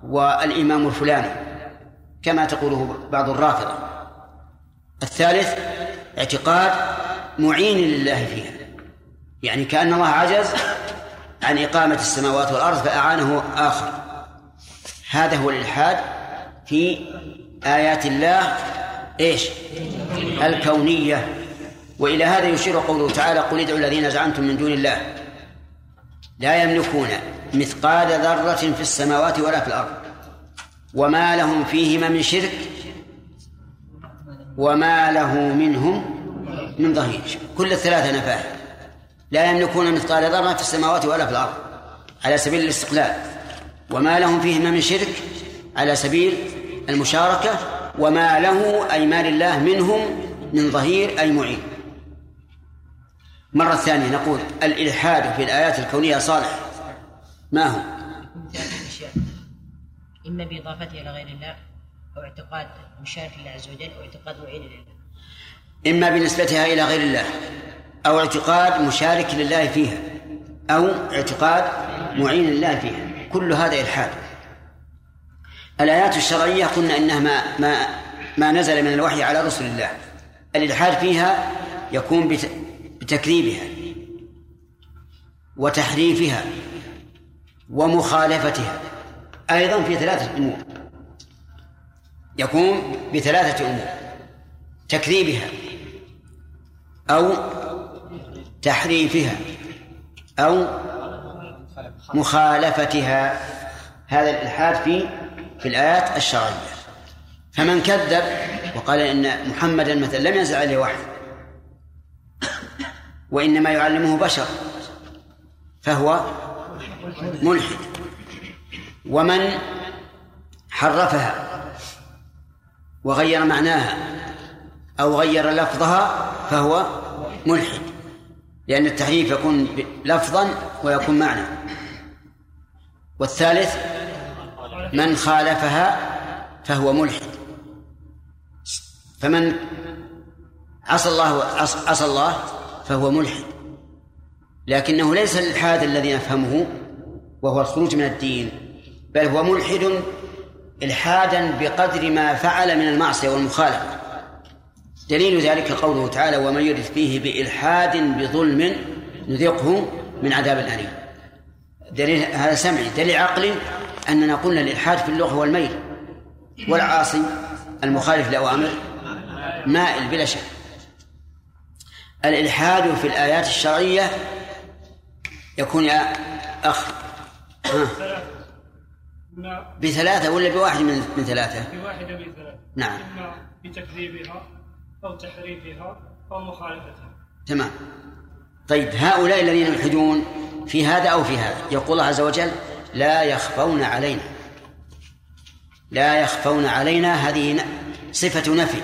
والإمام الفلاني كما تقوله بعض الرافضة. الثالث اعتقاد معين لله فيها. يعني كأن الله عجز عن إقامة السماوات والأرض فأعانه آخر. هذا هو الإلحاد في آيات الله إيش؟ الكونية. وإلى هذا يشير قوله تعالى قل ادعوا الذين زعمتم من دون الله لا يملكون مثقال ذرة في السماوات ولا في الأرض وما لهم فيهما من شرك وما له منهم من ظهير. كل الثلاثة نفاه لا يملكون مثقال ذرة في السماوات ولا في الأرض على سبيل الاستقلال. وما لهم فيهما من شرك على سبيل المشاركة. وما له أي ما لله منهم من ظهير أي معين. مرة ثانية نقول الإلحاد في الآيات الكونية صالح. ما هو؟ إما بإضافته إلى غير الله أو اعتقاد مشارك لله عز وجل أو اعتقاد معين لله. إما بنسبتها إلى غير الله أو اعتقاد مشارك لله فيها أو اعتقاد معين لله فيها. كل هذا إلحاد. الآيات الشرعية قلنا إنها ما ما ما نزل من الوحي على رسل الله. الإلحاد فيها يكون بتكذيبها وتحريفها ومخالفتها. أيضا في ثلاثة أمور. يكون بثلاثة أمور. تكذيبها أو تحريفها أو مخالفتها. هذا الإلحاد في في الآيات الشرعية. فمن كذب وقال إن محمدا مثلا لم ينزل عليه وحي. وإنما يعلمه بشر فهو ملحد. ومن حرفها وغير معناها أو غير لفظها فهو ملحد لأن التحريف يكون لفظا ويكون معنى. والثالث من خالفها فهو ملحد. فمن عصى الله عصى الله فهو ملحد. لكنه ليس الإلحاد الذي نفهمه وهو الخروج من الدين بل هو ملحد إلحادا بقدر ما فعل من المعصية والمخالفة. دليل ذلك قوله تعالى ومن يرد فيه بإلحاد بظلم نذقه من عذاب أليم. دليل هذا سمعي. دليل عقلي أننا قلنا الإلحاد في اللغة والميل والعاصي المخالف لأوامر مائل بلا شك. الإلحاد في الآيات الشرعية يكون يا أخ. بثلاثة ولا بواحد من من ثلاثة؟ بواحدة من ثلاثة. نعم. إما بتكذيبها أو تحريفها أو مخالفتها. تمام. طيب هؤلاء الذين يلحدون في هذا أو في هذا؟ يقول الله عز وجل لا يخفون علينا. لا يخفون علينا هذه صفة نفي.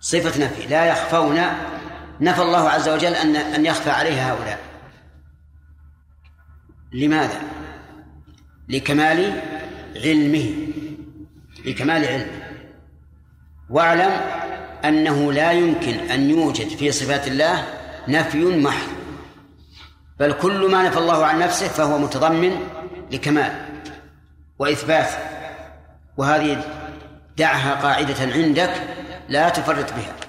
صفة نفي. لا يخفون نفى الله عز وجل أن أن يخفى عليه هؤلاء. لماذا؟ لكمال علمه. لكمال علمه واعلم أنه لا يمكن أن يوجد في صفات الله نفي محض. بل كل ما نفى الله عن نفسه فهو متضمن لكمال وإثبات. وهذه دعها قاعدة عندك لا تفرط بها.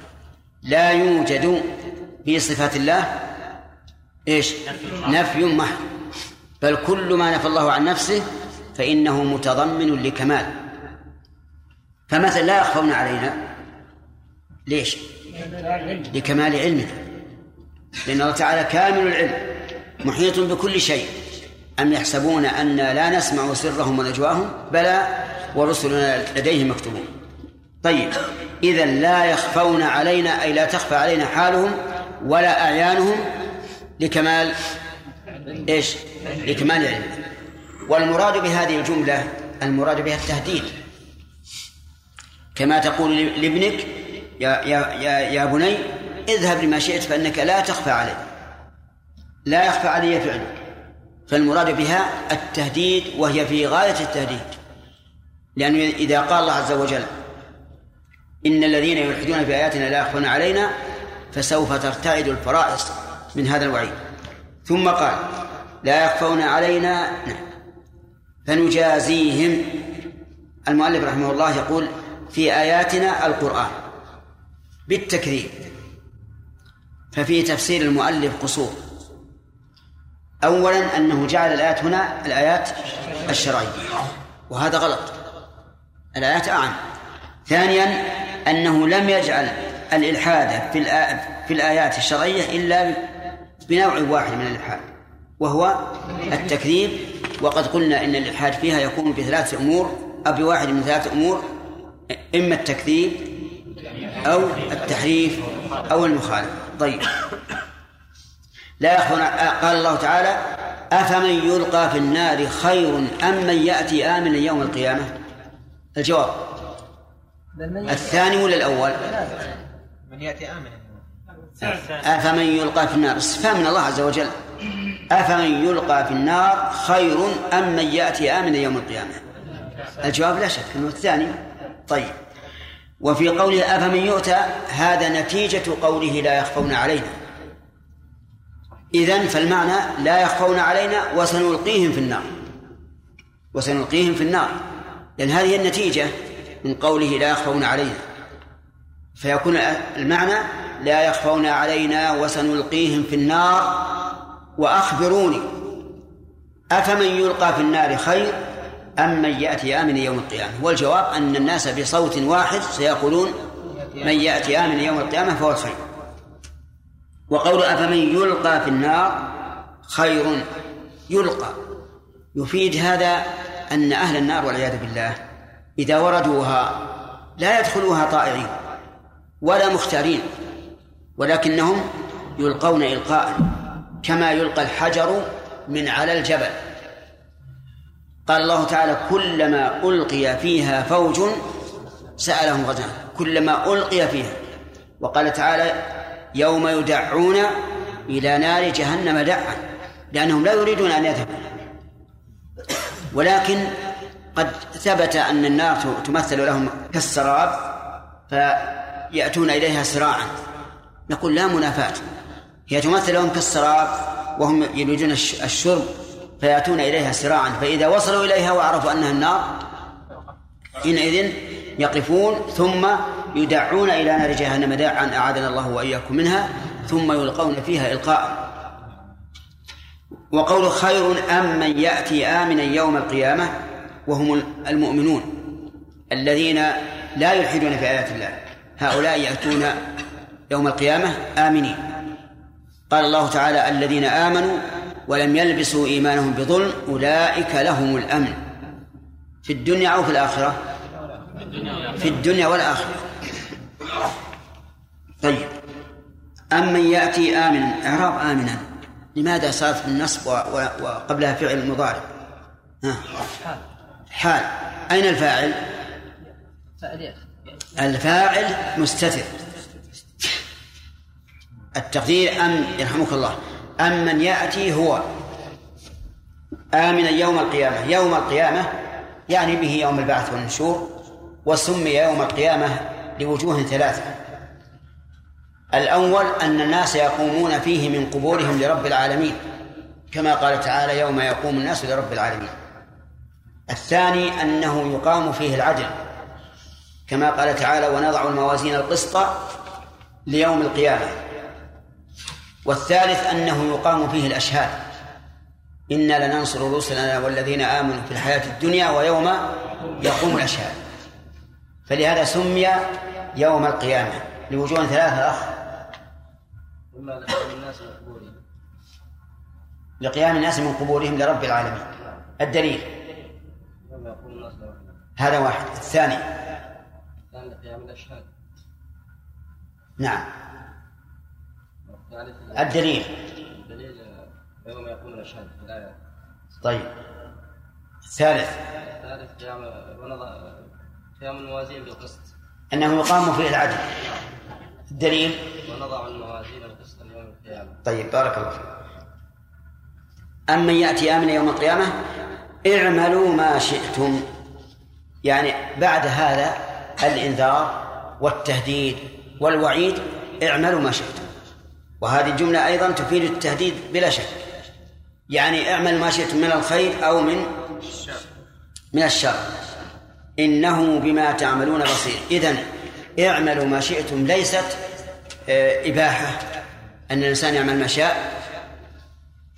لا يوجد في صفات الله إيش؟ نفي محض. بل كل ما نفى الله عن نفسه فإنه متضمن لكمال. فمثلا لا يخفون علينا. ليش؟ لكمال علمه لأن الله تعالى كامل العلم محيط بكل شيء. أم يحسبون أن لا نسمع سرهم ونجواهم؟ بلى ورسلنا لديهم مكتوبون. طيب. إذا لا يخفون علينا أي لا تخفى علينا حالهم ولا أعيانهم لكمال إيش؟ لكمال العلم. والمراد بهذه الجملة المراد بها التهديد. كما تقول لابنك يا يا يا, يا بني اذهب لما شئت فإنك لا تخفى علي لا يخفى علي فعلك. فالمراد بها التهديد وهي في غاية التهديد. لأنه إذا قال الله عز وجل إن الذين يلحدون في آياتنا لا يخفون علينا فسوف ترتعد الفرائص من هذا الوعيد. ثم قال لا يخفون علينا فنجازيهم. المؤلف رحمه الله يقول في آياتنا القرآن بالتكذيب ففي تفسير المؤلف قصور. أولا أنه جعل الآيات هنا الآيات الشرعية وهذا غلط. الآيات أعم. ثانيا أنه لم يجعل الإلحاد في في الآيات الشرعية إلا بنوع واحد من الإلحاد وهو التكذيب. وقد قلنا إن الإلحاد فيها يكون بثلاث أمور أو بواحد من ثلاث أمور إما التكذيب أو التحريف أو المخالفة. طيب. لا يخفون قال الله تعالى أفمن يلقى في النار خير أم من يأتي آمنا يوم القيامة؟ الجواب الثاني ولا الأول؟ من يأتي آمنا أفمن يلقى في النار؟ استفهام من الله عز وجل. أفمن يلقى في النار خير أم من يأتي آمنا يوم القيامة؟ الجواب لا شك أنه الثاني. طيب. وفي قوله أفمن يؤتى هذا نتيجة قوله لا يخفون علينا. إذن فالمعنى لا يخفون علينا وسنلقيهم في النار. وسنلقيهم في النار. لأن هذه النتيجة. من قوله لا يخفون علينا. فيكون المعنى لا يخفون علينا وسنلقيهم في النار وأخبروني. أفمن يلقى في النار خير أم من يأتي آمن يوم القيامة؟ والجواب أن الناس بصوت واحد سيقولون من يأتي آمن يوم القيامة فهو الخير. وقول أفمن يلقى في النار خير يلقى. يفيد هذا أن أهل النار والعياذ بالله إذا وردوها لا يدخلوها طائعين ولا مختارين ولكنهم يلقون إلقاء كما يلقى الحجر من على الجبل. قال الله تعالى كلما ألقي فيها فوج سألهم غزاها كلما ألقي فيها. وقال تعالى يوم يدعون إلى نار جهنم دعا. لأنهم لا يريدون أن يذهبوا. ولكن قد ثبت أن النار تمثل لهم كالسراب فيأتون إليها سراعا. نقول لا منافاة. هي تمثل لهم كالسراب وهم يريدون الشرب فيأتون إليها سراعا. فإذا وصلوا إليها وعرفوا أنها النار حينئذ يقفون ثم يدعون إلى نار جهنم داعا. أعاذنا الله وإياكم منها ثم يلقون فيها إلقاء. وقول خير أم من يأتي آمنا يوم القيامة؟ وهم المؤمنون الذين لا يلحدون في آيات الله. هؤلاء يأتون يوم القيامة آمنين. قال الله تعالى الذين آمنوا ولم يلبسوا إيمانهم بظلم أولئك لهم الأمن. في الدنيا أو في الآخرة؟ في الدنيا والآخرة. طيب. أمن يأتي آمنا إعراب آمنا لماذا صارت بالنصب وقبلها فعل مضارع؟ ها. حال. أين الفاعل؟ الفاعل مستتر. التقدير أم يرحمك الله. أم من يأتي هو. آمنا يوم القيامة. يوم القيامة يعني به يوم البعث والنشور وسمي يوم القيامة لوجوه ثلاثة. الأول أن الناس يقومون فيه من قبورهم لرب العالمين كما قال تعالى يوم يقوم الناس لرب العالمين. الثاني أنه يقام فيه العدل كما قال تعالى ونضع الموازين القسط ليوم القيامة والثالث أنه يقام فيه الأشهاد إنا لننصر رسلنا والذين آمنوا في الحياة الدنيا ويوم يقوم الأشهاد فلهذا سمي يوم القيامة لوجوه ثلاثة أخ. إما لقيام الناس من قبورهم لقيام الناس من قبورهم لرب العالمين. الدليل يوم يقوم الناس لرب العالمين. هذا واحد. الثاني. الثاني لقيام الأشهاد نعم. الدليل. الدليل يوم يقوم الأشهاد طيب. الثالث الثالث قيام قيام الموازين بالقسط أنه يقام فيه العدل. الدليل. ونضع الموازين القسط ليوم القيامة طيب بارك الله فيك. أما يأتي آمن يوم القيامة؟ اعملوا ما شئتم. يعني بعد هذا الإنذار والتهديد والوعيد اعملوا ما شئتم. وهذه الجملة أيضا تفيد التهديد بلا شك. يعني اعمل ما شئتم من الخير أو من من الشر. إنه بما تعملون بصير. إذن اعملوا ما شئتم. ليست آه، إباحة أن الإنسان يعمل ما شاء.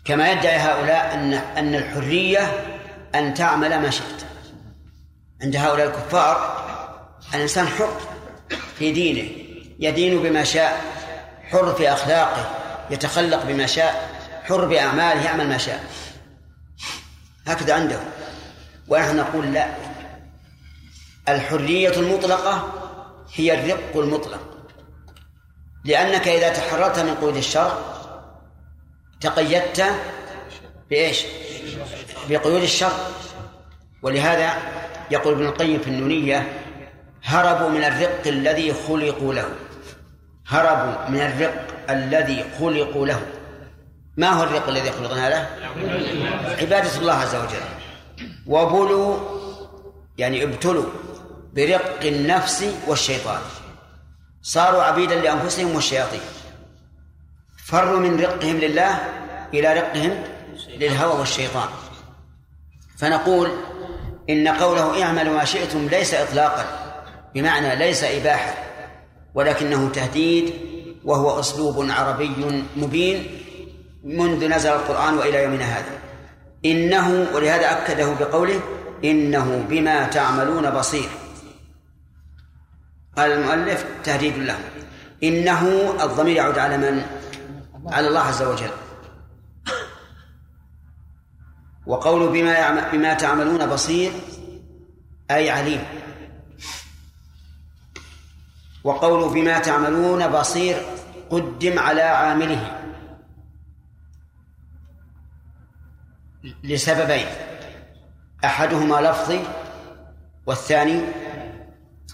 كما يدعي هؤلاء أن أن الحرية أن تعمل ما شئت. عند هؤلاء الكفار الإنسان حر في دينه يدين بما شاء حر في أخلاقه يتخلق بما شاء حر بأعماله يعمل ما شاء. هكذا عنده. ونحن نقول لا. الحرية المطلقة هي الرق المطلق. لأنك إذا تحررت من قيود الشرع تقيدت بإيش؟ بقيود الشر. ولهذا يقول ابن القيم في النونية هربوا من الرق الذي خلقوا له. هربوا من الرق الذي خلقوا له. ما هو الرق الذي خلقنا له؟ عبادة الله عز وجل. وبلوا يعني ابتلوا برق النفس والشيطان. صاروا عبيدا لأنفسهم والشياطين. فروا من رقهم لله إلى رقهم للهوى والشيطان. فنقول إن قوله اعملوا ما شئتم ليس إطلاقا بمعنى ليس إباحة ولكنه تهديد وهو أسلوب عربي مبين منذ نزل القرآن وإلى يومنا هذا. إنه ولهذا أكده بقوله إنه بما تعملون بصير. قال المؤلف تهديد له. إنه الضمير يعود على من؟ على الله عز وجل. وقول بما يعمل بما تعملون بصير أي عليم. وقول بما تعملون بصير قدم على عامله. لسببين. أحدهما لفظي والثاني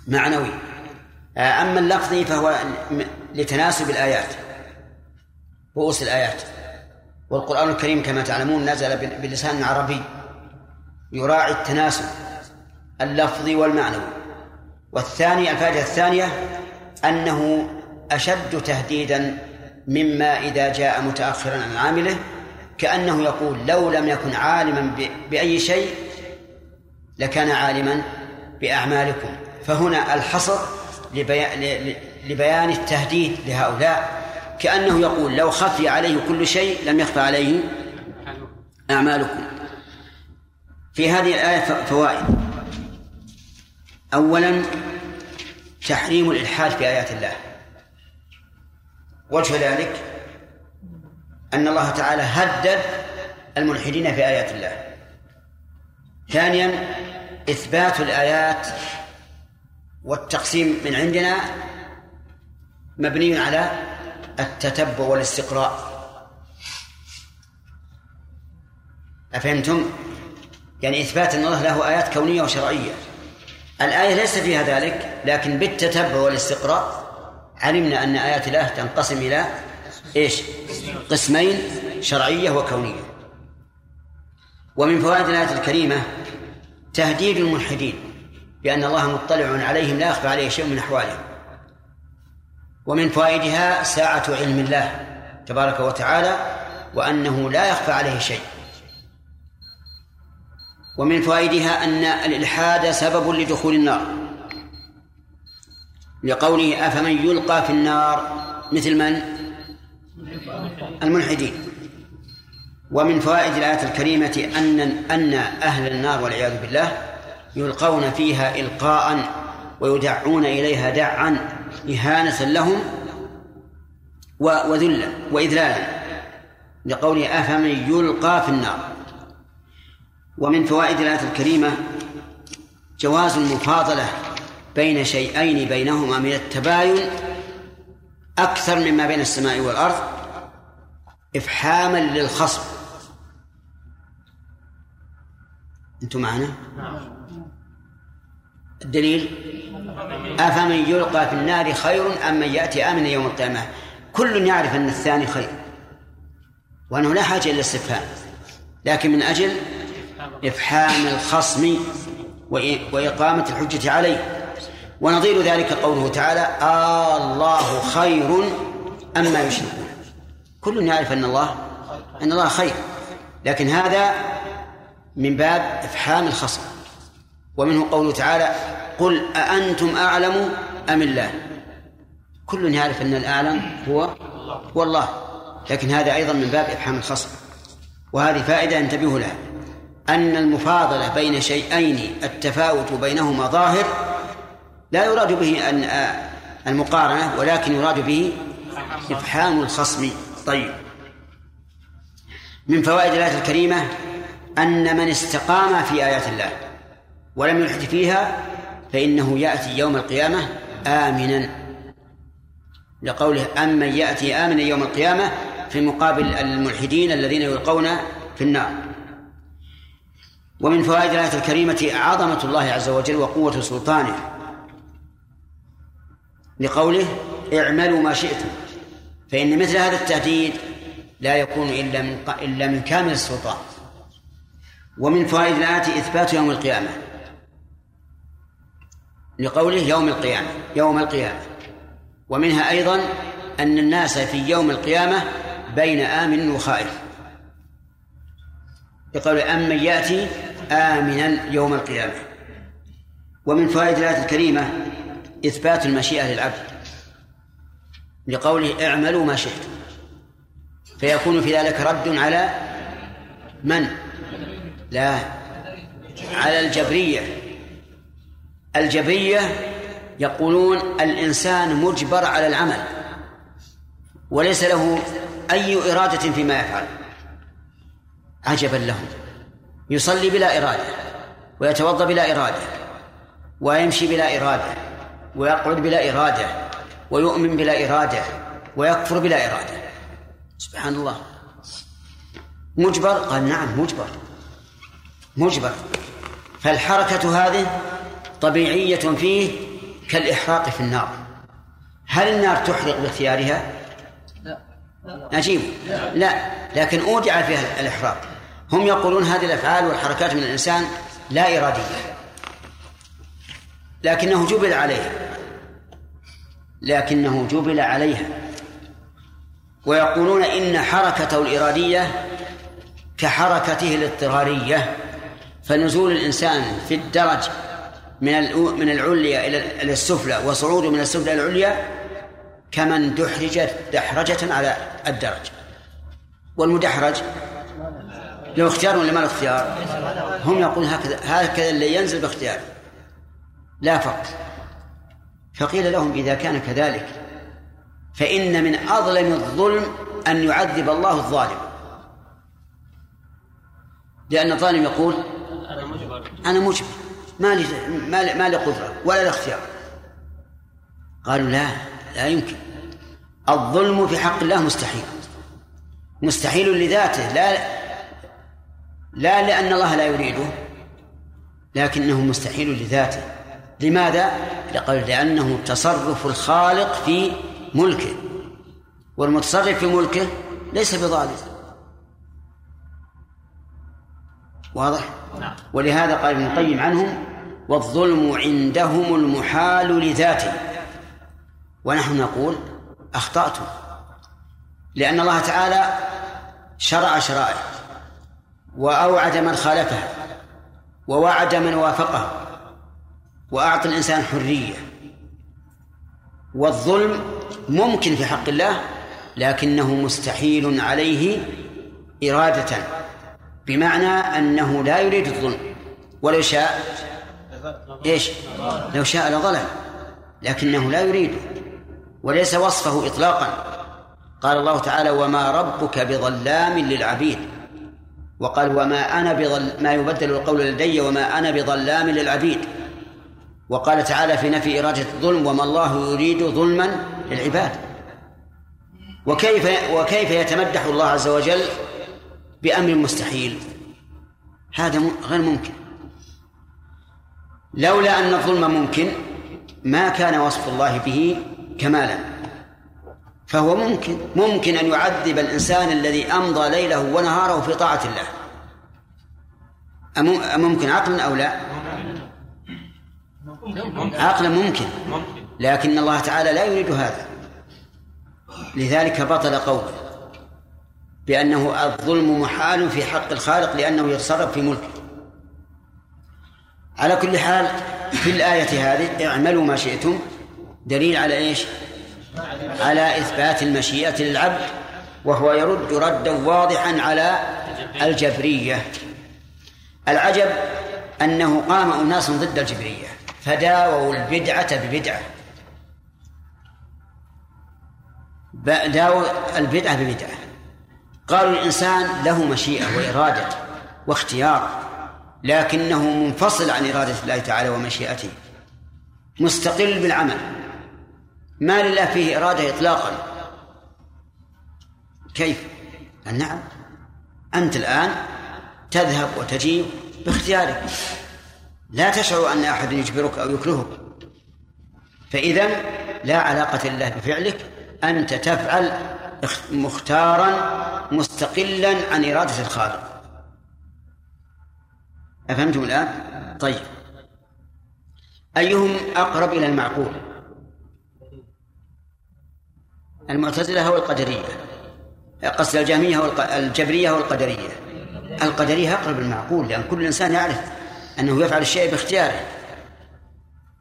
معنوي. أما اللفظي فهو لتناسب الآيات. رؤوس الآيات. والقرآن الكريم كما تعلمون نزل بلسان عربي يراعي التناسب اللفظي والمعنوي. والثاني الفائدة الثانية أنه أشد تهديدا مما إذا جاء متأخرا عن عامله كأنه يقول لو لم يكن عالما بأي شيء لكان عالما بأعمالكم. فهنا الحصر لبيان التهديد لهؤلاء. كأنه يقول لو خفي عليه كل شيء لم يخفى عليه أعمالكم. في هذه الآية فوائد. أولا تحريم الإلحاد في آيات الله. وجه ذلك أن الله تعالى هدد الملحدين في آيات الله. ثانيا إثبات الآيات والتقسيم من عندنا مبني على التتبع والاستقراء أفهمتم؟ يعني إثبات أن الله له آيات كونية وشرعية الآية ليس فيها ذلك لكن بالتتبع والاستقراء علمنا أن آيات الله تنقسم إلى إيش؟ قسمين شرعية وكونية ومن فوائد الآية الكريمة تهديد الملحدين بأن الله مطلع عليهم لا يخفى عليه شيء من أحوالهم ومن فوائدها ساعة علم الله تبارك وتعالى وأنه لا يخفى عليه شيء. ومن فوائدها أن الإلحاد سبب لدخول النار. لقوله أفمن يلقى في النار مثل من؟ الملحدين. ومن فوائد الآية الكريمة أن أن أهل النار والعياذ بالله يلقون فيها إلقاء ويدعون إليها دعا إهانة لهم وذلا وإذلالا لقوله أفمن يلقى في النار. ومن فوائد الآية الكريمة جواز المفاضلة بين شيئين بينهما من التباين أكثر مما بين السماء والأرض إفحاما للخصم. أنتم معنا؟ الدليل؟ أفمن يلقى في النار خير أم من يأتي آمنا يوم القيامة؟ كل يعرف أن الثاني خير. وأنه لا حاجة إلى الاستفهام لكن من أجل إفحام الخصم وإقامة الحجة عليه. ونظير ذلك قوله تعالى آه الله خير أما يشركون. كل يعرف أن الله أن الله خير. لكن هذا من باب إفحام الخصم. ومنه قوله تعالى قل أأنتم أعلم أم الله. كل يعرف أن الأعلم هو هو الله لكن هذا أيضا من باب إفحام الخصم. وهذه فائدة انتبهوا لها. أن المفاضلة بين شيئين التفاوت بينهما ظاهر لا يراد به أن المقارنة ولكن يراد به إفحام الخصم. طيب. من فوائد الآية الكريمة أن من استقام في آيات الله. ولم يلحد فيها فإنه يأتي يوم القيامة آمنا. لقوله أمن يأتي آمنا يوم القيامة في مقابل الملحدين الذين يلقون في النار. ومن فوائد الآية الكريمة عظمة الله عز وجل وقوة سلطانه. لقوله اعملوا ما شئتم. فإن مثل هذا التهديد لا يكون إلا من إلا من كامل السلطان. ومن فوائد الآية إثبات يوم القيامة. لقوله يوم القيامة يوم القيامة. ومنها أيضا أن الناس في يوم القيامة بين آمن وخائف. يقول أمن يأتي آمنا يوم القيامة. ومن فوائد الآية الكريمة إثبات المشيئة للعبد. لقوله اعملوا ما شئتم. فيكون في ذلك رد على من؟ لا على الجبرية. الجبرية يقولون الإنسان مجبر على العمل وليس له أي إرادة فيما يفعل. عجبا لهم. يصلي بلا إرادة ويتوضأ بلا إرادة ويمشي بلا إرادة ويقعد بلا إرادة ويؤمن بلا إرادة ويكفر بلا إرادة. سبحان الله. مجبر؟ قال نعم مجبر. مجبر. فالحركة هذه طبيعية فيه كالإحراق في النار. هل النار تحرق باختيارها؟ نجيب. لا لكن أودع فيها الإحراق. هم يقولون هذه الأفعال والحركات من الإنسان لا إرادية. لكنه جبل عليها. لكنه جبل عليها. ويقولون إن حركته الإرادية كحركته الاضطرارية. فنزول الإنسان في الدرج من من العليا إلى السفلى وصعوده من السفلى إلى العليا كمن دحرج دحرجة على الدرج. والمدحرج له اختيار ولا ما له اختيار؟ هم يقولون هكذا هكذا اللي ينزل باختيار. لا فرق فقيل لهم إذا كان كذلك فإن من أظلم الظلم أن يعذب الله الظالم. لأن الظالم يقول أنا مجبر. ما لي ما لي, ما لي قدرة ولا لي اختيار. قالوا لا لا يمكن. الظلم في حق الله مستحيل. مستحيل لذاته. لا لا لأن الله لا يريده لكنه مستحيل لذاته. لماذا؟ لقال لأنه تصرف الخالق في ملكه. والمتصرف في ملكه ليس بظالم. واضح؟ نعم. ولهذا قال ابن القيم عنهم والظلم عندهم المحال لذاته. ونحن نقول أخطأتم لأن الله تعالى شرع شرائع وأوعد من خالفها ووعد من وافقه وأعطى الإنسان حرية. والظلم ممكن في حق الله لكنه مستحيل عليه إرادة بمعنى أنه لا يريد الظلم ولو شاء إيش؟ لو شاء لظلم لكنه لا يريده وليس وصفه إطلاقا. قال الله تعالى وما ربك بظلام للعبيد وقال وما أنا بظل ما يبدل القول لدي وما أنا بظلام للعبيد وقال تعالى في نفي إرادة الظلم وما الله يريد ظلما للعباد وكيف وكيف يتمدح الله عز وجل بأمر مستحيل؟ هذا غير ممكن. لولا أن الظلم ممكن ما كان وصف الله به كمالا. فهو ممكن ممكن أن يعذب الإنسان الذي أمضى ليله ونهاره في طاعة الله. أممكن عقلا أو لا؟ عقلا ممكن. لكن الله تعالى لا يريد هذا. لذلك بطل قوله بأنه الظلم محال في حق الخالق لأنه يتصرف في ملكه. على كل حال في الآية هذه اعملوا ما شئتم دليل على إيش؟ على إثبات المشيئة للعبد وهو يرد ردا واضحا على الجبرية. العجب أنه قام أناس ضد الجبرية فداووا البدعة ببدعة. داووا البدعة ببدعة. قالوا الإنسان له مشيئة وإرادة واختيار. لكنه منفصل عن إرادة الله تعالى ومشيئته. مستقل بالعمل. ما لله فيه إرادة إطلاقا. كيف؟ نعم. أنت الآن تذهب وتجيب باختيارك. لا تشعر أن أحد يجبرك أو يكرهك. فإذا لا علاقة لله بفعلك. أنت تفعل مختارا مستقلا عن إرادة الخالق. أفهمتم الآن؟ طيب. أيهم أقرب إلى المعقول؟ المعتزلة أو القدرية؟ قصد الجهمية أو الجبرية أو القدرية؟ القدرية أقرب المعقول لأن كل إنسان يعرف أنه يفعل الشيء باختياره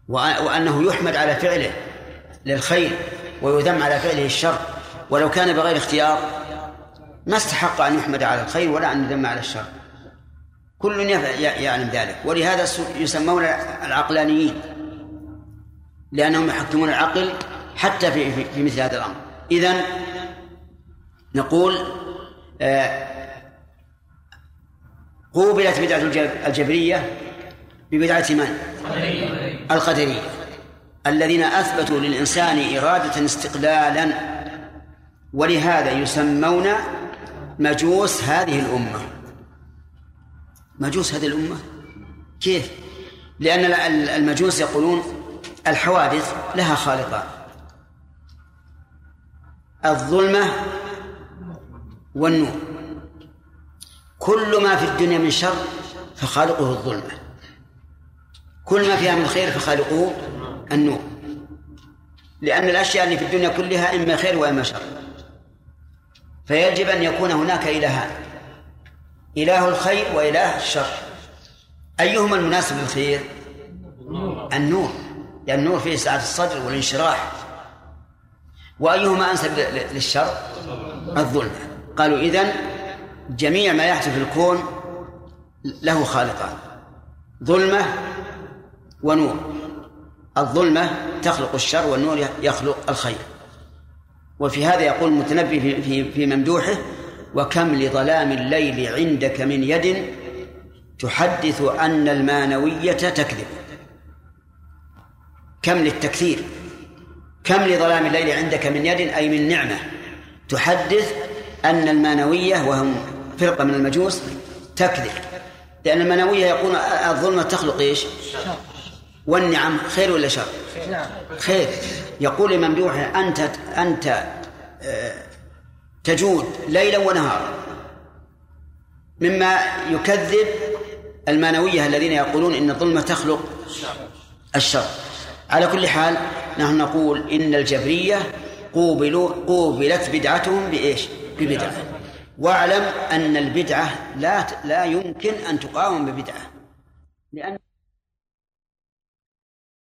وأنه يحمد على فعله للخير ويذم على فعله الشر. ولو كان بغير اختيار ما استحق أن يحمد على الخير ولا أن يذم على الشر. كل يعلم ذلك. ولهذا يسمون العقلانيين لأنهم يحكمون العقل حتى في, في, مثل هذا الأمر. إذن نقول آه قوبلت بدعة الجبرية ببدعة من؟ القدرية. الذين أثبتوا للإنسان إرادة استقلالا ولهذا يسمون مجوس هذه الأمة. مجوس هذه الأمة؟ كيف؟ لأن المجوس يقولون الحوادث لها خالقان الظلمة والنور. كل ما في الدنيا من شر فخالقه الظلمة. كل ما فيها من خير فخالقه النور. لأن الأشياء اللي في الدنيا كلها إما خير وإما شر. فيجب أن يكون هناك إلهان. إله الخير وإله الشر. أيهما المناسب للخير؟ النور. لأن النور فيه سعة الصدر والانشراح. وأيهما أنسب للشر؟ الظلمة قالوا إذن جميع ما يحدث في الكون له خالقان. ظلمة ونور. الظلمة تخلق الشر والنور يخلق الخير. وفي هذا يقول المتنبي في, في, في ممدوحه وكم لظلام الليل عندك من يد تحدث أن المانوية تكذب. كم للتكثير. كم لظلام الليل عندك من يد أي من نعمة تحدث أن المانوية وهم فرقة من المجوس تكذب. لأن المانوية يقول الظلمة تخلق إيش؟ والنعم خير ولا شر؟ خير. يقول لممدوحه أنت أنت آه، تجود ليلا ونهارا. مما يكذب المانوية الذين يقولون إن الظلمة تخلق الشر. على كل حال نحن نقول إن الجبرية قوبلوا قوبلت بدعتهم بإيش؟ ببدعة. واعلم أن البدعة لا لا يمكن أن تقاوم ببدعة. لأن